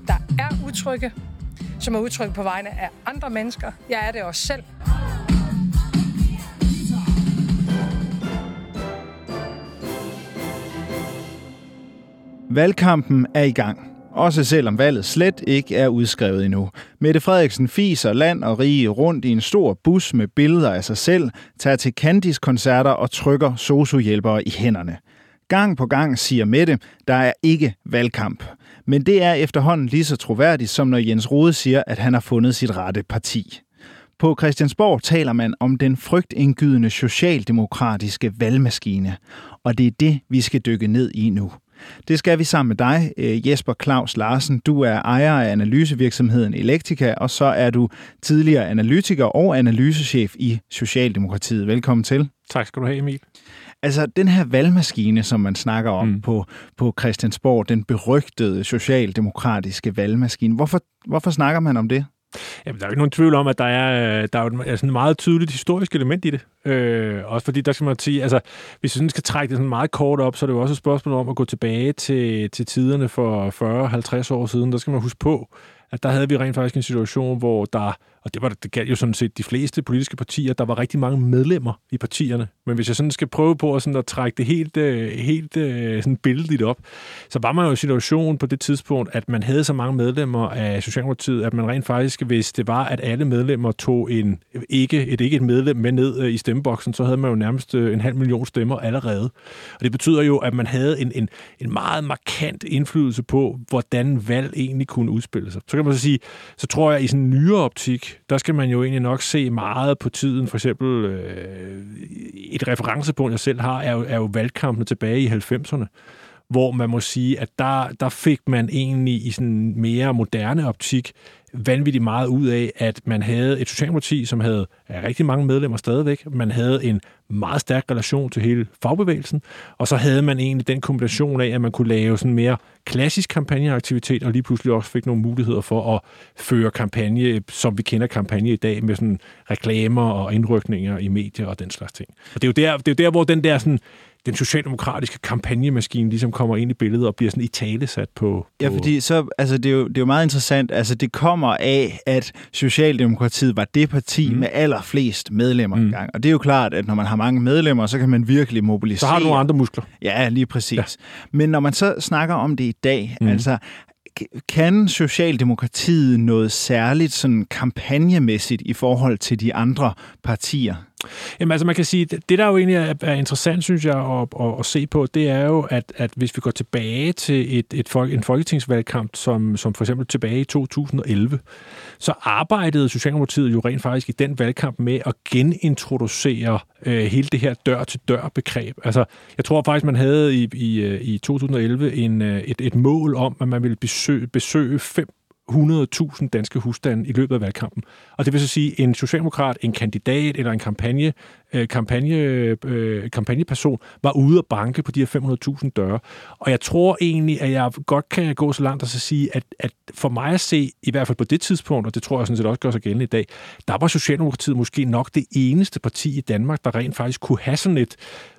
Der er utrygge som er udtrykt på vegne af andre mennesker. Jeg er det også selv. Valgkampen er i gang. Også selvom valget slet ikke er udskrevet endnu. Mette Frederiksen fiser land og rige rundt i en stor bus med billeder af sig selv, tager til Candis koncerter og trykker sosuhjælpere i hænderne. Gang på gang siger Mette, der er ikke valgkamp. Men det er efterhånden lige så troværdigt, som når Jens Rode siger, at han har fundet sit rette parti. På Christiansborg taler man om den frygtindgydende socialdemokratiske valgmaskine, og det er det, vi skal dykke ned i nu. Det skal vi sammen med dig, øh, Jesper Claus Larsen. Du er ejer af analysevirksomheden Elektrika, og så er du tidligere analytiker og analysechef i Socialdemokratiet. Velkommen til. Tak skal du have, Emil. Altså, den her valgmaskine, som man snakker om mm. på, på Christiansborg, den berygtede socialdemokratiske valgmaskine, hvorfor, hvorfor snakker man om det? Jamen, der er jo ikke nogen tvivl om, at der er, der er et sådan et meget tydeligt historisk element i det. Øh, også fordi, der skal man sige, altså, hvis vi sådan skal trække det sådan meget kort op, så er det jo også et spørgsmål om at gå tilbage til, til tiderne for 40-50 år siden. Der skal man huske på, at der havde vi rent faktisk en situation, hvor der og det, var, det galt jo sådan set de fleste politiske partier. Der var rigtig mange medlemmer i partierne. Men hvis jeg sådan skal prøve på at, sådan at trække det helt, øh, helt øh, sådan billedligt op, så var man jo i situationen på det tidspunkt, at man havde så mange medlemmer af Socialdemokratiet, at man rent faktisk, hvis det var, at alle medlemmer tog en, ikke, et ikke et medlem med ned øh, i stemmeboksen, så havde man jo nærmest en halv million stemmer allerede. Og det betyder jo, at man havde en, en, en meget markant indflydelse på, hvordan valg egentlig kunne udspille sig. Så kan man så sige, så tror jeg i sådan en nyere optik, der skal man jo egentlig nok se meget på tiden. For eksempel øh, et referencepunkt, jeg selv har, er jo, er jo valgkampene tilbage i 90'erne, hvor man må sige, at der, der fik man egentlig i sådan mere moderne optik vanvittigt meget ud af, at man havde et Socialdemokrati, som havde rigtig mange medlemmer stadigvæk. Man havde en meget stærk relation til hele fagbevægelsen, og så havde man egentlig den kombination af, at man kunne lave sådan mere klassisk kampagneaktivitet, og lige pludselig også fik nogle muligheder for at føre kampagne, som vi kender kampagne i dag, med sådan reklamer og indrykninger i medier og den slags ting. Og det er jo der, det er jo der hvor den der sådan den socialdemokratiske kampagnemaskine ligesom kommer ind i billedet og bliver sådan i tale sat på, på... Ja, fordi så, altså, det, er jo, det er jo meget interessant. Altså, det kommer af, at Socialdemokratiet var det parti mm. med allerflest medlemmer mm. engang. Og det er jo klart, at når man har mange medlemmer, så kan man virkelig mobilisere. Så har du nogle andre muskler. Ja, lige præcis. Ja. Men når man så snakker om det i dag, mm. altså, kan Socialdemokratiet noget særligt sådan kampagnemæssigt i forhold til de andre partier? Jamen altså man kan sige, det der jo egentlig er, er interessant, synes jeg, at, at, at se på, det er jo, at, at hvis vi går tilbage til et, et, folk, en folketingsvalgkamp, som, som for eksempel tilbage i 2011, så arbejdede Socialdemokratiet jo rent faktisk i den valgkamp med at genintroducere øh, hele det her dør-til-dør-begreb. Altså, jeg tror faktisk, man havde i, i, øh, i 2011 en, øh, et, et mål om, at man ville besøge, besøge fem 100.000 danske husstande i løbet af valgkampen. Og det vil så sige, en socialdemokrat, en kandidat eller en kampagne, øh, kampagne, øh, kampagneperson var ude og banke på de her 500.000 døre. Og jeg tror egentlig, at jeg godt kan gå så langt og så sige, at, at for mig at se, i hvert fald på det tidspunkt, og det tror jeg sådan set også gør sig gældende i dag, der var Socialdemokratiet måske nok det eneste parti i Danmark, der rent faktisk kunne have sådan et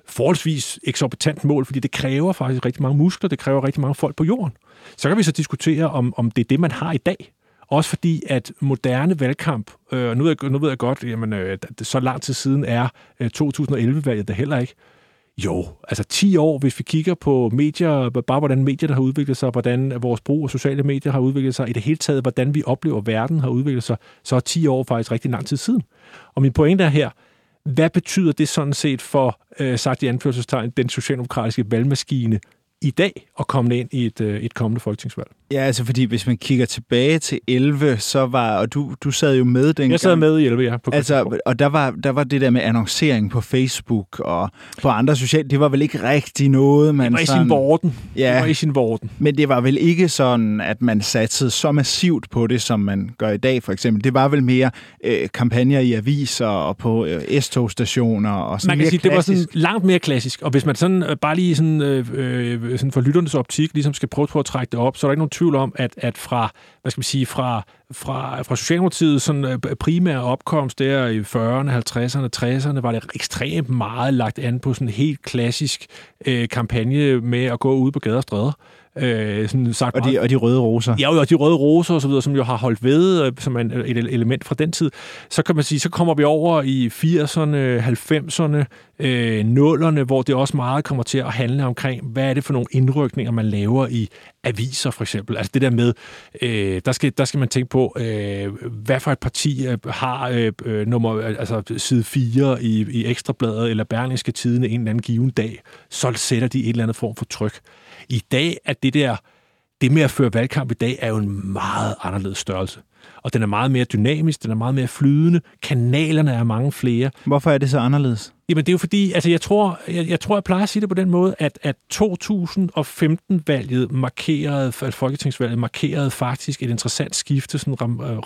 forholdsvis eksorbitant mål, fordi det kræver faktisk rigtig mange muskler, det kræver rigtig mange folk på jorden. Så kan vi så diskutere, om, om det er det, man har i dag. Også fordi, at moderne valgkamp, øh, nu, ved jeg, nu ved jeg godt, jamen, øh, så lang tid siden er øh, 2011-valget det heller ikke. Jo, altså 10 år, hvis vi kigger på medier, bare hvordan medierne har udviklet sig, hvordan vores brug af sociale medier har udviklet sig, i det hele taget, hvordan vi oplever, at verden har udviklet sig, så er 10 år faktisk rigtig lang tid siden. Og min pointe er her, hvad betyder det sådan set for, øh, sagt i anførselstegn, den socialdemokratiske valgmaskine? I dag at komme ind i et, øh, et kommende folketingsvalg. Ja, altså fordi hvis man kigger tilbage til 11, så var, og du, du sad jo med dengang. Jeg sad med i 11, ja. På altså, og der var, der var det der med annoncering på Facebook og på andre sociale, det var vel ikke rigtig noget, man Det var i sådan, sin vorden. Ja, det var i sin vorden. Men det var vel ikke sådan, at man satsede så massivt på det, som man gør i dag for eksempel. Det var vel mere øh, kampagner i aviser og på øh, S-togstationer og sådan Man kan sige, klassisk. det var sådan langt mere klassisk. Og hvis man sådan øh, bare lige sådan, øh, øh, sådan for lytternes optik ligesom skal prøve på at trække det op, så er der ikke nogen tvivl om, at, at fra, hvad skal man sige, fra, fra, fra Socialdemokratiet sådan øh, primære opkomst der i 40'erne, 50'erne, 60'erne, var det ekstremt meget lagt an på sådan en helt klassisk øh, kampagne med at gå ud på gader og stræder. Øh, sådan sagt og, de, og de røde roser. Ja, og de røde roser og så videre, som jo har holdt ved, øh, som er et element fra den tid. Så kan man sige, så kommer vi over i 80'erne, 90'erne, øh, nullerne, hvor det også meget kommer til at handle omkring, hvad er det for nogle indrykninger, man laver i aviser for eksempel. Altså det der med, øh, der, skal, der skal man tænke på, øh, hvad for et parti øh, har øh, øh nummer, altså side 4 i, i Ekstrabladet eller Berlingske Tidene en eller anden given dag, så sætter de et eller andet form for tryk. I dag er det der, det med at føre valgkamp i dag, er jo en meget anderledes størrelse. Og den er meget mere dynamisk, den er meget mere flydende, kanalerne er mange flere. Hvorfor er det så anderledes? Jamen det er jo fordi, altså jeg tror, jeg, jeg tror, jeg plejer at sige det på den måde, at, at 2015-valget markerede, at folketingsvalget markerede faktisk et interessant skifte, sådan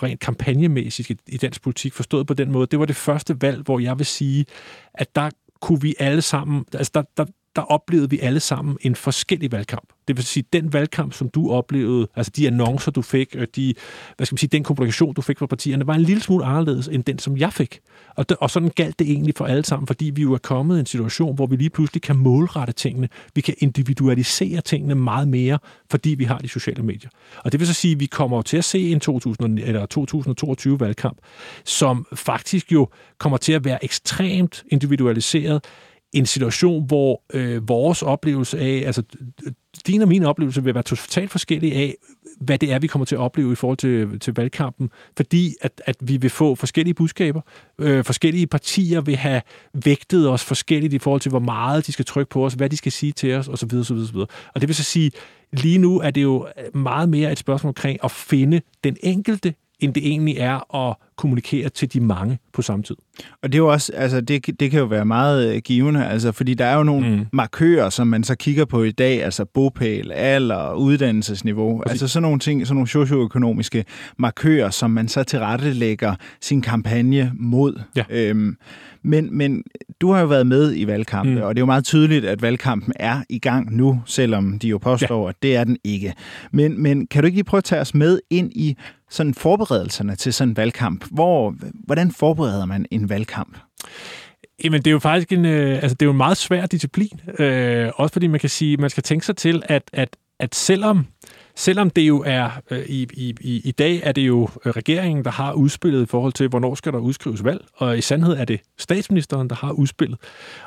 rent kampagnemæssigt i, i dansk politik, forstået på den måde. Det var det første valg, hvor jeg vil sige, at der kunne vi alle sammen, altså der, der, der oplevede vi alle sammen en forskellig valgkamp. Det vil sige, den valgkamp, som du oplevede, altså de annoncer, du fik, og de, hvad skal man sige, den kommunikation, du fik fra partierne, var en lille smule anderledes end den, som jeg fik. Og, det, og sådan galt det egentlig for alle sammen, fordi vi jo er kommet i en situation, hvor vi lige pludselig kan målrette tingene. Vi kan individualisere tingene meget mere, fordi vi har de sociale medier. Og det vil så sige, at vi kommer til at se en 2000, eller 2022 valgkamp, som faktisk jo kommer til at være ekstremt individualiseret, en situation, hvor øh, vores oplevelse af, altså din og min oplevelse vil være totalt forskellige af, hvad det er, vi kommer til at opleve i forhold til, til valgkampen, fordi at, at vi vil få forskellige budskaber. Øh, forskellige partier vil have vægtet os forskelligt i forhold til, hvor meget de skal trykke på os, hvad de skal sige til os, osv. osv., osv. Og det vil så sige, lige nu er det jo meget mere et spørgsmål omkring at finde den enkelte end det egentlig er at kommunikere til de mange på samme tid. Og det er jo også, altså det, det kan jo være meget øh, givende, altså fordi der er jo nogle mm. markører, som man så kigger på i dag, altså bopæl, alder, uddannelsesniveau, Præcis. altså sådan nogle ting, sådan nogle socioøkonomiske markører, som man så tilrettelægger sin kampagne mod. Ja. Øhm, men, men du har jo været med i valgkampen, mm. og det er jo meget tydeligt, at valgkampen er i gang nu, selvom de jo påstår, ja. at det er den ikke. Men, men kan du ikke lige prøve at tage os med ind i sådan forberedelserne til sådan en valgkamp? Hvor, hvordan forbereder man en valgkamp? Jamen, det er jo faktisk en, øh, altså, det er jo en meget svær disciplin. Øh, også fordi man kan sige, man skal tænke sig til, at, at, at selvom selvom det jo er, øh, i, i, i dag er det jo regeringen, der har udspillet i forhold til, hvornår skal der udskrives valg, og i sandhed er det statsministeren, der har udspillet.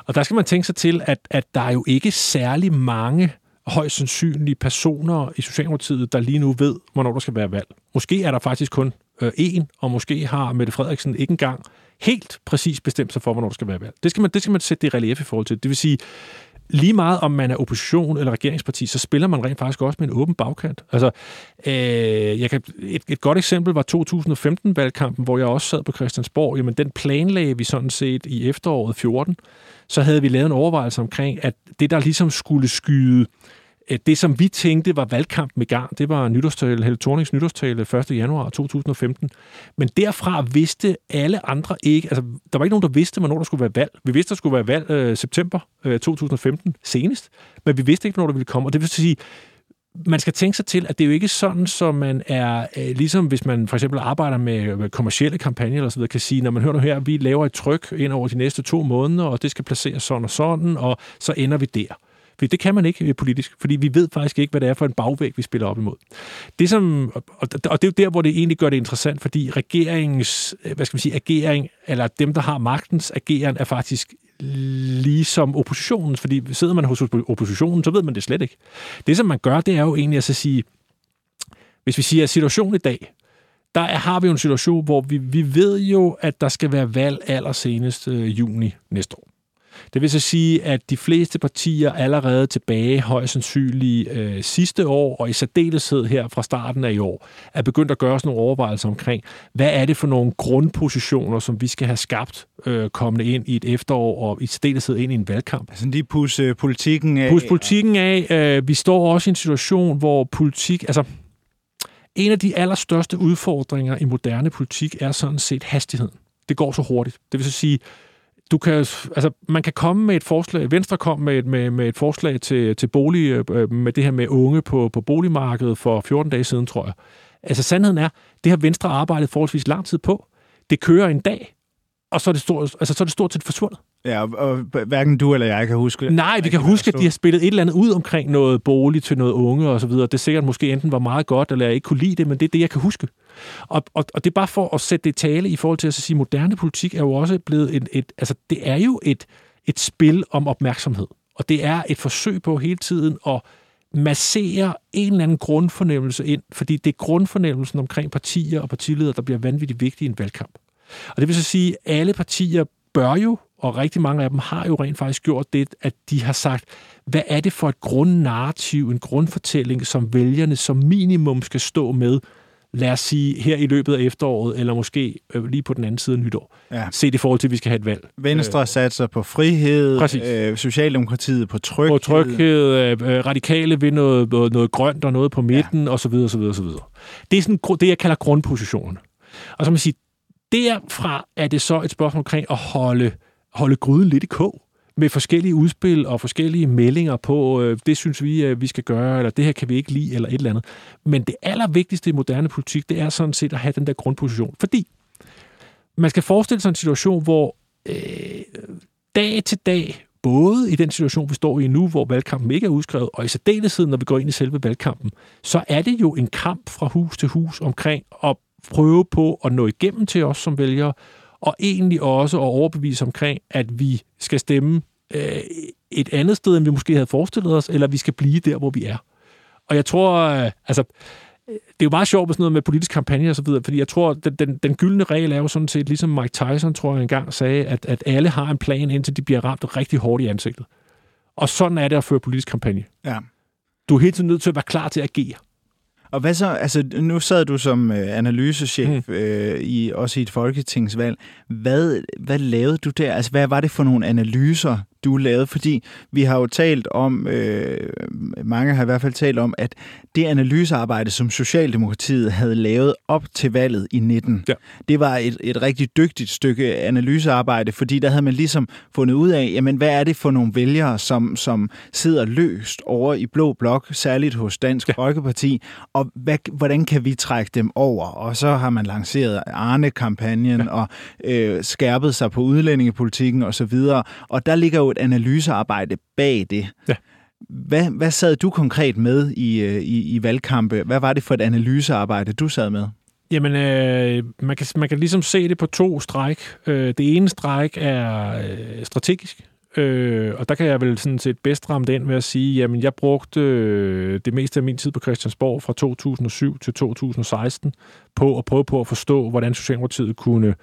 Og der skal man tænke sig til, at, at der er jo ikke særlig mange højst sandsynlige personer i Socialdemokratiet, der lige nu ved, hvornår der skal være valg. Måske er der faktisk kun øh, én, og måske har Mette Frederiksen ikke engang helt præcis bestemt sig for, hvornår der skal være valg. Det skal man, det skal man sætte det relief i forhold til. Det vil sige, lige meget om man er opposition eller regeringsparti, så spiller man rent faktisk også med en åben bagkant. Altså, øh, jeg kan, et, et godt eksempel var 2015-valgkampen, hvor jeg også sad på Christiansborg. Jamen, den planlagde vi sådan set i efteråret 14. Så havde vi lavet en overvejelse omkring, at det, der ligesom skulle skyde Øh, det, som vi tænkte var valgkamp med gang, det var nytårstale, Helle Thornings nytårstale 1. januar 2015. Men derfra vidste alle andre ikke, altså der var ikke nogen, der vidste, hvornår der skulle være valg. Vi vidste, der skulle være valg øh, september øh, 2015 senest, men vi vidste ikke, hvornår det ville komme. Og det vil sige, man skal tænke sig til, at det er jo ikke sådan, så man er, øh, ligesom hvis man for eksempel arbejder med, med kommersielle kampagner eller så videre, kan sige, når man hører her, vi laver et tryk ind over de næste to måneder, og det skal placeres sådan og sådan, og så ender vi der. Fordi det kan man ikke øh, politisk, fordi vi ved faktisk ikke, hvad det er for en bagvæg, vi spiller op imod. Det som, og det er jo der, hvor det egentlig gør det interessant, fordi regeringens, øh, hvad skal man sige, agering, eller dem, der har magtens ageren, er faktisk ligesom oppositionen, fordi sidder man hos oppositionen, så ved man det slet ikke. Det, som man gør, det er jo egentlig at så sige, hvis vi siger, at situationen i dag, der har vi jo en situation, hvor vi, vi ved jo, at der skal være valg allersenest øh, juni næste år. Det vil så sige, at de fleste partier allerede tilbage højst sandsynligt øh, sidste år, og i særdeleshed her fra starten af i år, er begyndt at gøre sådan nogle overvejelser omkring, hvad er det for nogle grundpositioner, som vi skal have skabt øh, kommende ind i et efterår, og i særdeleshed ind i en valgkamp. Altså de pusse politikken af? Pusse politikken af. Øh, vi står også i en situation, hvor politik... Altså, en af de allerstørste udfordringer i moderne politik er sådan set hastigheden. Det går så hurtigt. Det vil så sige, du kan, altså, man kan komme med et forslag, Venstre kom med et, med, med et forslag til, til bolig, øh, med det her med unge på, på boligmarkedet for 14 dage siden, tror jeg. Altså sandheden er, det har Venstre arbejdet forholdsvis lang tid på. Det kører en dag, og så er det stort, altså, så er det stort set forsvundet. Ja, og hverken du eller jeg kan huske det. Nej, vi kan huske, at de har spillet et eller andet ud omkring noget bolig til noget unge og så videre. Det sikkert måske enten var meget godt, eller jeg ikke kunne lide det, men det er det, jeg kan huske. Og, og, og det er bare for at sætte det tale i forhold til at sige, at moderne politik er jo også blevet et, et altså det er jo et, et spil om opmærksomhed. Og det er et forsøg på hele tiden at massere en eller anden grundfornemmelse ind, fordi det er grundfornemmelsen omkring partier og partiledere, der bliver vanvittigt vigtige i en valgkamp. Og det vil så sige, at alle partier bør jo, og rigtig mange af dem har jo rent faktisk gjort det, at de har sagt, hvad er det for et grundnarrativ, en grundfortælling, som vælgerne som minimum skal stå med, lad os sige, her i løbet af efteråret, eller måske øh, lige på den anden side af nytår. Ja. Se det i forhold til, at vi skal have et valg. Venstre øh, satser på frihed, øh, Socialdemokratiet på tryghed. På tryghed, øh, radikale vil noget, noget, noget grønt og noget på midten, ja. osv. osv., osv. Det er sådan, det, jeg kalder grundpositionen. Og så man sige, derfra er det så et spørgsmål omkring at holde, holde gryden lidt i kog med forskellige udspil og forskellige meldinger på, øh, det synes vi, at vi skal gøre, eller det her kan vi ikke lide, eller et eller andet. Men det allervigtigste i moderne politik, det er sådan set at have den der grundposition. Fordi man skal forestille sig en situation, hvor øh, dag til dag, både i den situation, vi står i nu, hvor valgkampen ikke er udskrevet, og i særdeleshed, når vi går ind i selve valgkampen, så er det jo en kamp fra hus til hus omkring at prøve på at nå igennem til os som vælgere, og egentlig også at overbevise omkring, at vi skal stemme øh, et andet sted, end vi måske havde forestillet os, eller vi skal blive der, hvor vi er. Og jeg tror, øh, altså, det er jo meget sjovt med sådan noget med politisk kampagne og så videre, fordi jeg tror, den, den, den gyldne regel er jo sådan set, ligesom Mike Tyson, tror jeg engang sagde, at, at alle har en plan, indtil de bliver ramt rigtig hårdt i ansigtet. Og sådan er det at føre politisk kampagne. Ja. Du er hele tiden nødt til at være klar til at agere. Og hvad så, altså nu sad du som øh, analysechef mm. øh, i, også i et folketingsvalg. Hvad, hvad lavede du der? Altså hvad var det for nogle analyser, du lavede? Fordi vi har jo talt om, øh, mange har i hvert fald talt om, at det analysearbejde, som Socialdemokratiet havde lavet op til valget i 19, ja. det var et, et rigtig dygtigt stykke analysearbejde, fordi der havde man ligesom fundet ud af, jamen hvad er det for nogle vælgere, som, som sidder løst over i Blå Blok, særligt hos Dansk ja. Folkeparti, og hvad, hvordan kan vi trække dem over? Og så har man lanceret Arne-kampagnen ja. og øh, skærpet sig på udlændingepolitikken osv., og, og der ligger jo et analysearbejde bag det. Ja. Hvad, hvad sad du konkret med i, øh, i, i valgkampe? Hvad var det for et analysearbejde, du sad med? Jamen, øh, man, kan, man kan ligesom se det på to stræk. Øh, det ene stræk er øh, strategisk, øh, og der kan jeg vel sådan set bedst ramme den ved at sige, jamen jeg brugte øh, det meste af min tid på Christiansborg fra 2007 til 2016 på at prøve på at forstå, hvordan Socialdemokratiet kunne øh,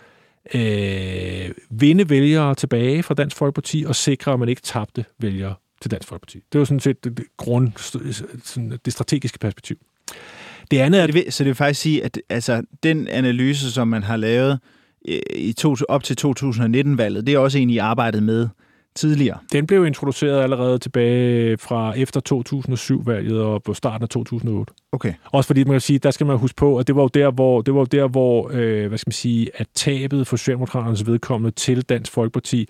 Øh, vinde vælgere tilbage fra Dansk Folkeparti og sikre, at man ikke tabte vælgere til Dansk Folkeparti. Det var sådan set det, det, grund, sådan det strategiske perspektiv. Det andet er... Så det, så det vil faktisk sige, at altså, den analyse, som man har lavet øh, i to, op til 2019-valget, det er også en, I arbejdet med tidligere. Den blev introduceret allerede tilbage fra efter 2007-valget og på starten af 2008. Okay. Også fordi man kan sige, der skal man huske på, at det var jo der, hvor, det var jo der, hvor øh, hvad skal man sige, at tabet for Socialdemokraternes vedkommende til Dansk Folkeparti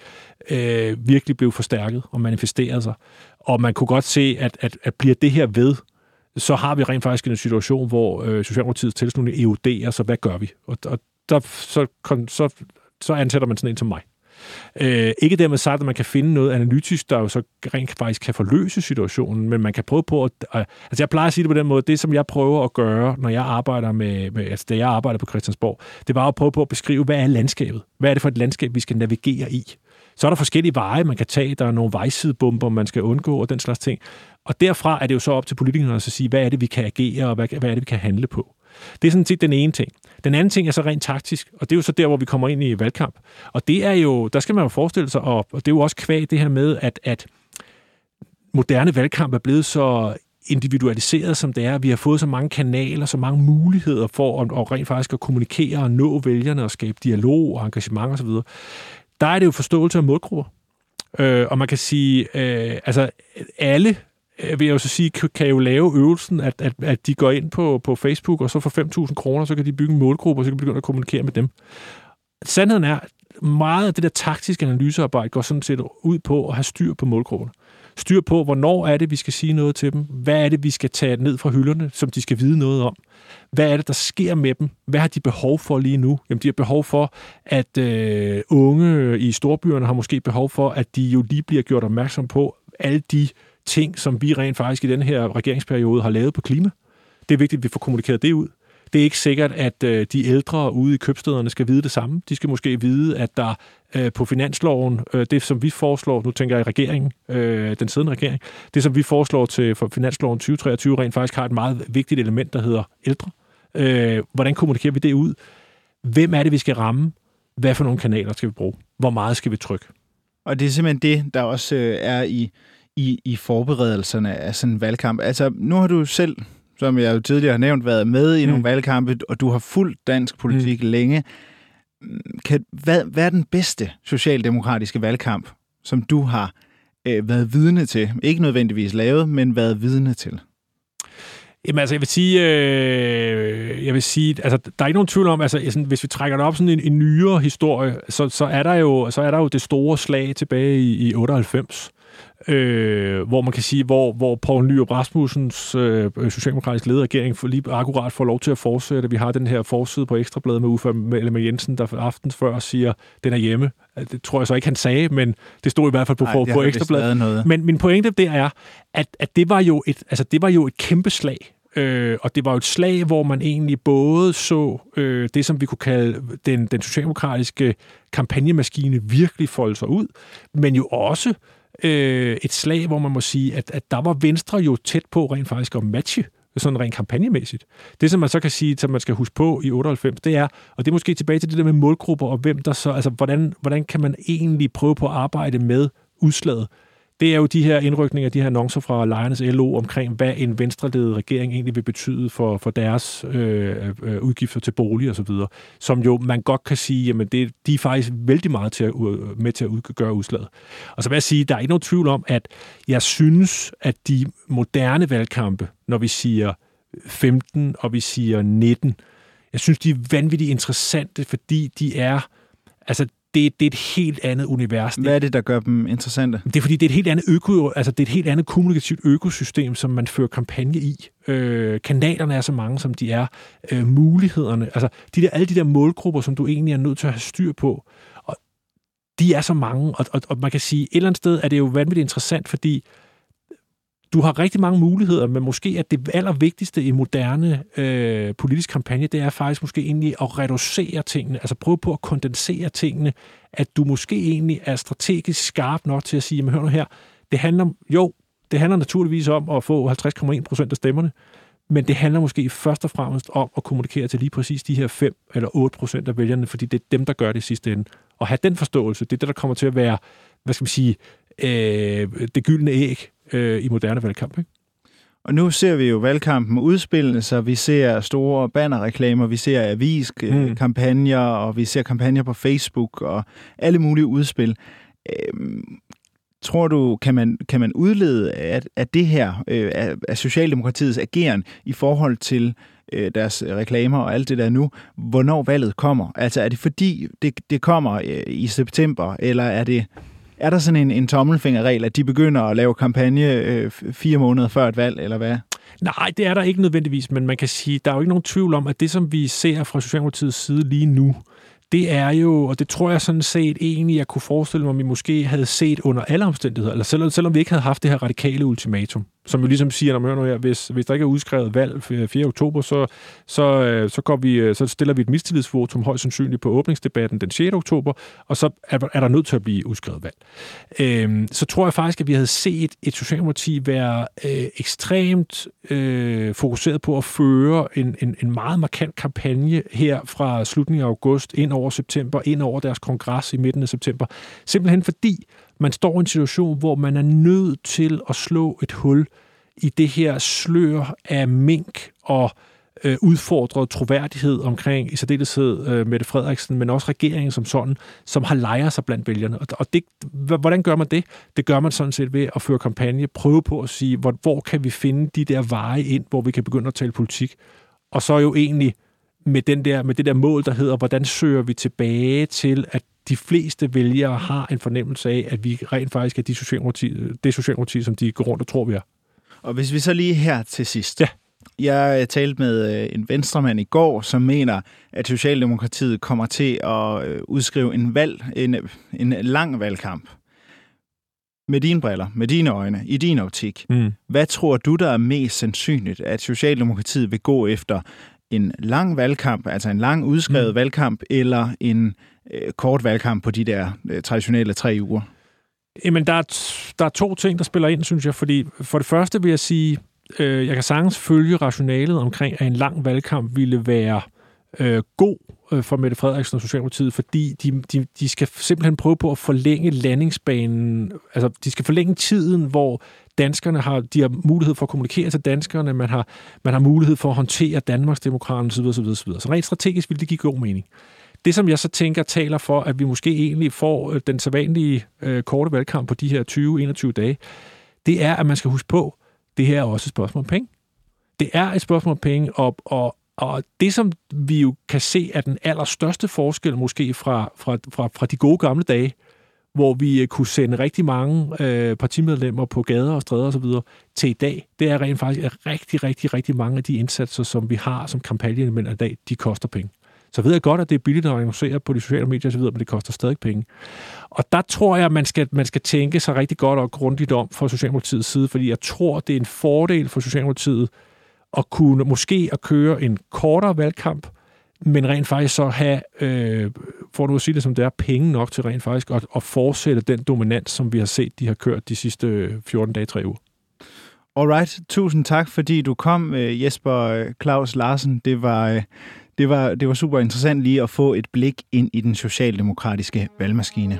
øh, virkelig blev forstærket og manifesteret sig. Og man kunne godt se, at, at, at bliver det her ved, så har vi rent faktisk en situation, hvor øh, Socialdemokratiets tilslutning eroderer, så hvad gør vi? Og, og der, så, så, så ansætter man sådan en som mig. Øh, ikke dermed sagt, at man kan finde noget analytisk, der jo så rent faktisk kan forløse situationen, men man kan prøve på at... Øh, altså jeg plejer at sige det på den måde, det som jeg prøver at gøre, når jeg arbejder med, med altså da jeg arbejder på Christiansborg, det var at prøve på at beskrive, hvad er landskabet? Hvad er det for et landskab, vi skal navigere i? Så er der forskellige veje, man kan tage. Der er nogle vejsidebomber, man skal undgå, og den slags ting. Og derfra er det jo så op til politikerne at sige, hvad er det, vi kan agere, og hvad, hvad er det, vi kan handle på. Det er sådan set den ene ting. Den anden ting er så rent taktisk, og det er jo så der, hvor vi kommer ind i valgkamp. Og det er jo, der skal man jo forestille sig, op, og det er jo også kvæg det her med, at, at moderne valgkamp er blevet så individualiseret, som det er. Vi har fået så mange kanaler, så mange muligheder for at, at rent faktisk at kommunikere og nå vælgerne og skabe dialog og engagement osv. Der er det jo forståelse af målgrupper. Øh, og man kan sige, øh, altså alle Øh, vil jeg jo så sige, kan jo lave øvelsen, at, at, at de går ind på, på Facebook, og så for 5.000 kroner, så kan de bygge en målgruppe, og så kan de begynde at kommunikere med dem. Sandheden er, meget af det der taktiske analysearbejde går sådan set ud på at have styr på målgrupperne. Styr på, hvornår er det, vi skal sige noget til dem? Hvad er det, vi skal tage ned fra hylderne, som de skal vide noget om? Hvad er det, der sker med dem? Hvad har de behov for lige nu? Jamen, de har behov for, at øh, unge i storbyerne har måske behov for, at de jo lige bliver gjort opmærksom på alle de ting, som vi rent faktisk i den her regeringsperiode har lavet på klima. Det er vigtigt, at vi får kommunikeret det ud. Det er ikke sikkert, at øh, de ældre ude i købstederne skal vide det samme. De skal måske vide, at der øh, på finansloven, øh, det som vi foreslår, nu tænker jeg i regeringen, den siddende regering, det som vi foreslår til for finansloven 2023 rent faktisk har et meget vigtigt element, der hedder ældre. Hvordan kommunikerer vi det ud? Hvem er det, vi skal ramme? Hvad for nogle kanaler skal vi bruge? Hvor meget skal vi trykke? Og det er simpelthen det, der også er i i, i forberedelserne af sådan en valgkamp? Altså, nu har du selv, som jeg jo tidligere har nævnt, været med i mm. nogle valgkampe, og du har fulgt dansk politik mm. længe. Kan, hvad, hvad er den bedste socialdemokratiske valgkamp, som du har øh, været vidne til? Ikke nødvendigvis lavet, men været vidne til? Jamen altså, jeg vil sige, øh, jeg vil sige, altså, der er ikke nogen tvivl om, altså, sådan, hvis vi trækker det op sådan en, en nyere historie, så, så, er der jo, så er der jo det store slag tilbage i, i 98, øh, hvor man kan sige, hvor, hvor Poul Nyrup Rasmussens øh, socialdemokratisk ledede regering for lige akkurat får lov til at fortsætte. Vi har den her forside på Ekstrabladet med Uffe med Jensen, der aftens før siger, den er hjemme. Det tror jeg så ikke, han sagde, men det stod i hvert fald på, Ej, på Ekstrabladet. Men min pointe det er, at, at det, var jo et, altså, det var jo et kæmpe slag. Øh, og det var jo et slag, hvor man egentlig både så øh, det, som vi kunne kalde den, den socialdemokratiske kampagnemaskine virkelig folde sig ud, men jo også øh, et slag, hvor man må sige, at, at der var Venstre jo tæt på rent faktisk at matche sådan rent kampagnemæssigt. Det, som man så kan sige, som man skal huske på i 98, det er, og det er måske tilbage til det der med målgrupper, og hvem der så, altså hvordan, hvordan kan man egentlig prøve på at arbejde med udslaget? Det er jo de her indrykninger, de her annoncer fra lejernes LO omkring, hvad en venstreledet regering egentlig vil betyde for, for deres øh, øh, udgifter til bolig og så videre, som jo man godt kan sige, jamen det, de er faktisk vældig meget til at, øh, med til at udgøre udslaget. Og så vil jeg sige, der er ikke nogen tvivl om, at jeg synes, at de moderne valgkampe, når vi siger 15 og vi siger 19, jeg synes, de er vanvittigt interessante, fordi de er, altså det, det er et helt andet univers. Hvad er det, der gør dem interessante? Det er fordi, det er et helt andet, øko, altså det er et helt andet kommunikativt økosystem, som man fører kampagne i. Øh, kanalerne er så mange, som de er. Øh, mulighederne, altså de der, alle de der målgrupper, som du egentlig er nødt til at have styr på, og de er så mange, og, og, og man kan sige, et eller andet sted er det jo vanvittigt interessant, fordi du har rigtig mange muligheder, men måske at det allervigtigste i moderne øh, politisk kampagne, det er faktisk måske egentlig at reducere tingene, altså prøve på at kondensere tingene, at du måske egentlig er strategisk skarp nok til at sige, men hør nu her, det handler, jo, det handler naturligvis om at få 50,1 procent af stemmerne, men det handler måske først og fremmest om at kommunikere til lige præcis de her 5 eller 8 procent af vælgerne, fordi det er dem, der gør det i sidste ende. Og have den forståelse, det er det, der kommer til at være, hvad skal man sige, øh, det gyldne æg øh, i moderne valgkamp. Ikke? Og nu ser vi jo valgkampen udspillende, så vi ser store bannerreklamer, vi ser aviskampagner, mm. og vi ser kampagner på Facebook og alle mulige udspil. Øhm, tror du, kan man, kan man udlede at, at det her, øh, af Socialdemokratiets ageren i forhold til øh, deres reklamer og alt det der nu, hvornår valget kommer? Altså er det fordi, det, det kommer øh, i september, eller er det er der sådan en, en tommelfingerregel, at de begynder at lave kampagne øh, fire måneder før et valg, eller hvad? Nej, det er der ikke nødvendigvis, men man kan sige, der er jo ikke nogen tvivl om, at det, som vi ser fra Socialdemokratiets side lige nu, det er jo, og det tror jeg sådan set egentlig, jeg kunne forestille mig, at vi måske havde set under alle omstændigheder, eller selvom, selvom vi ikke havde haft det her radikale ultimatum, som jo ligesom siger, når man hører nu her, hvis, hvis der ikke er udskrevet valg 4. oktober, så, så, øh, så, går vi, øh, så stiller vi et mistillidsvotum højst sandsynligt på åbningsdebatten den 6. oktober, og så er, er der nødt til at blive udskrevet valg. Øhm, så tror jeg faktisk, at vi havde set et Socialdemokrati være øh, ekstremt øh, fokuseret på at føre en, en, en meget markant kampagne her fra slutningen af august ind over september, ind over deres kongres i midten af september. Simpelthen fordi man står i en situation, hvor man er nødt til at slå et hul i det her slør af mink og øh, udfordret troværdighed omkring i særdeleshed øh, Mette Frederiksen, men også regeringen som sådan, som har lejer sig blandt vælgerne. Og, og det, hvordan gør man det? Det gør man sådan set ved at føre kampagne, prøve på at sige, hvor, hvor kan vi finde de der veje ind, hvor vi kan begynde at tale politik. Og så jo egentlig med, den der, med det der mål, der hedder, hvordan søger vi tilbage til, at de fleste vælgere har en fornemmelse af, at vi rent faktisk er de socialdemokrati, det socialdemokrati, som de går rundt og tror, vi er. Og hvis vi så lige her til sidst. Ja. Jeg talte med øh, en venstremand i går, som mener, at Socialdemokratiet kommer til at øh, udskrive en valg, en, en lang valgkamp. Med dine briller, med dine øjne, i din optik. Mm. Hvad tror du, der er mest sandsynligt, at Socialdemokratiet vil gå efter? En lang valgkamp, altså en lang udskrevet mm. valgkamp, eller en øh, kort valgkamp på de der øh, traditionelle tre uger? Jamen, der er, der er to ting, der spiller ind, synes jeg. Fordi for det første vil jeg sige, øh, jeg kan sagtens følge rationalet omkring, at en lang valgkamp ville være øh, god øh, for Mette Frederiksen og Socialdemokratiet, fordi de, de, de skal simpelthen prøve på at forlænge landingsbanen, altså de skal forlænge tiden, hvor danskerne har, de har mulighed for at kommunikere til danskerne, man har, man har mulighed for at håndtere Danmarks demokraterne osv. osv., osv. Så rent strategisk ville det give god mening. Det, som jeg så tænker, taler for, at vi måske egentlig får øh, den sædvanlige øh, korte valgkamp på de her 20-21 dage, det er, at man skal huske på, det her er også et spørgsmål om penge. Det er et spørgsmål om penge, og, og, og det, som vi jo kan se er den allerstørste forskel måske fra, fra, fra, fra de gode gamle dage, hvor vi øh, kunne sende rigtig mange øh, partimedlemmer på gader og stræder osv. til i dag, det er rent faktisk, at rigtig, rigtig, rigtig mange af de indsatser, som vi har som kampagneelementer i dag, de koster penge. Så ved jeg godt, at det er billigt at annoncere på de sociale medier osv., men det koster stadig penge. Og der tror jeg, at man skal, man skal tænke sig rigtig godt og grundigt om fra Socialdemokratiets side, fordi jeg tror, det er en fordel for Socialdemokratiet at kunne måske at køre en kortere valgkamp, men rent faktisk så have, øh, for nu at sige det som det er, penge nok til rent faktisk at, at fortsætte den dominans, som vi har set, de har kørt de sidste øh, 14 dage, 3 uger. Alright, tusind tak, fordi du kom, øh, Jesper øh, Claus Larsen. Det var, øh, det var, det var super interessant lige at få et blik ind i den socialdemokratiske valgmaskine.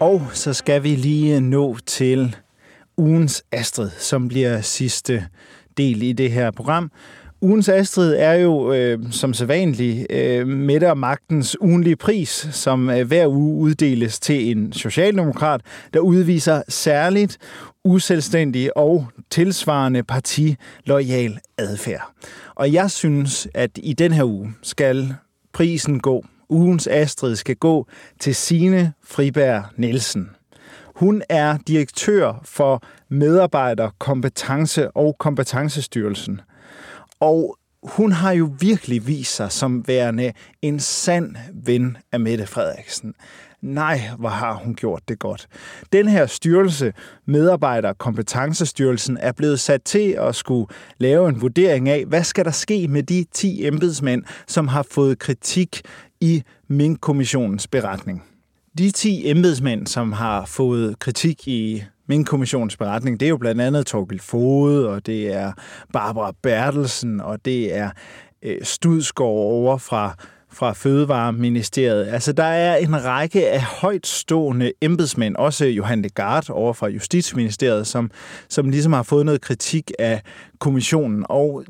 Og så skal vi lige nå til ugens Astrid, som bliver sidste del i det her program, Ugens Astrid er jo øh, som sædvanlig øh, Mette og Magtens ugenlige pris, som øh, hver uge uddeles til en socialdemokrat, der udviser særligt uselvstændig og tilsvarende partilojal adfærd. Og jeg synes, at i den her uge skal prisen gå, ugens Astrid skal gå til Sine Friberg Nielsen. Hun er direktør for Medarbejder, Kompetence og Kompetencestyrelsen. Og hun har jo virkelig vist sig som værende en sand ven af Mette Frederiksen. Nej, hvor har hun gjort det godt. Den her styrelse, medarbejder kompetencestyrelsen, er blevet sat til at skulle lave en vurdering af, hvad skal der ske med de 10 embedsmænd, som har fået kritik i Mink-kommissionens beretning. De 10 embedsmænd, som har fået kritik i min kommissions beretning, det er jo blandt andet Torgild Fode, og det er Barbara Bertelsen, og det er øh, Studsgaard over fra fra Fødevareministeriet. Altså, der er en række af højtstående embedsmænd, også Johan Legard over fra Justitsministeriet, som, som ligesom har fået noget kritik af kommissionen. Og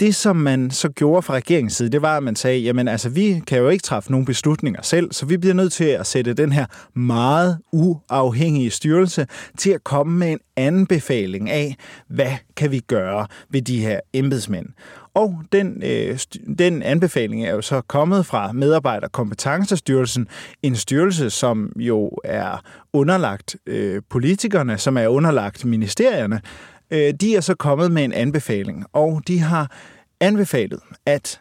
det, som man så gjorde fra regeringens side, det var, at man sagde, jamen altså, vi kan jo ikke træffe nogen beslutninger selv, så vi bliver nødt til at sætte den her meget uafhængige styrelse til at komme med en anbefaling af, hvad kan vi gøre ved de her embedsmænd. Og den, øh, den anbefaling er jo så kommet fra Medarbejderkompetencestyrelsen, en styrelse, som jo er underlagt øh, politikerne, som er underlagt ministerierne, Øh, de er så kommet med en anbefaling, og de har anbefalet, at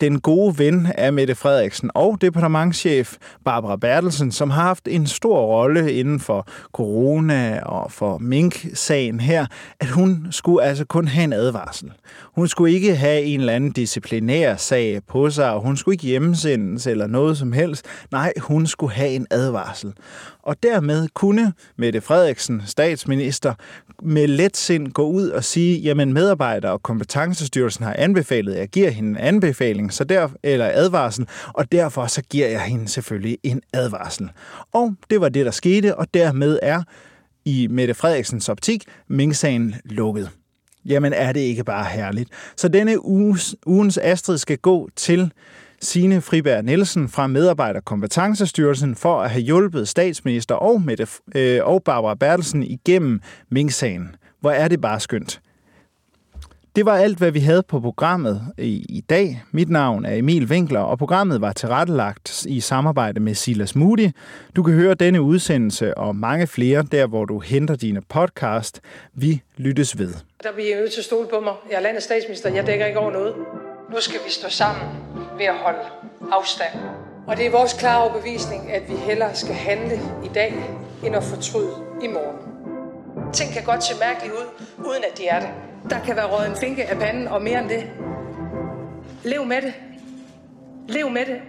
den gode ven af Mette Frederiksen og departementschef Barbara Bertelsen, som har haft en stor rolle inden for corona og for Mink-sagen her, at hun skulle altså kun have en advarsel. Hun skulle ikke have en eller anden disciplinær sag på sig, og hun skulle ikke hjemmesendes eller noget som helst. Nej, hun skulle have en advarsel. Og dermed kunne Mette Frederiksen, statsminister, med let sind gå ud og sige, jamen medarbejder og kompetencestyrelsen har anbefalet, jeg giver hende en anbefaling, så der, eller advarsel, og derfor så giver jeg hende selvfølgelig en advarsel. Og det var det, der skete, og dermed er i Mette Frederiksens optik Mink-sagen lukket. Jamen er det ikke bare herligt? Så denne uges, ugens Astrid skal gå til sine Friberg Nielsen fra Medarbejderkompetencestyrelsen for at have hjulpet statsminister og, Mette, øh, og Barbara Bertelsen igennem Mink-sagen. Hvor er det bare skønt. Det var alt, hvad vi havde på programmet i, i dag. Mit navn er Emil Winkler, og programmet var tilrettelagt i samarbejde med Silas Moody. Du kan høre denne udsendelse og mange flere der, hvor du henter dine podcast. Vi lyttes ved. Der bliver I nødt til at stole på mig. Jeg er landets statsminister. Jeg dækker ikke over noget. Nu skal vi stå sammen ved at holde afstand. Og det er vores klare overbevisning, at vi hellere skal handle i dag, end at fortryde i morgen. Ting kan godt se mærkeligt ud, uden at de er det. Der kan være røget en finke af panden, og mere end det. Lev med det. Lev med det.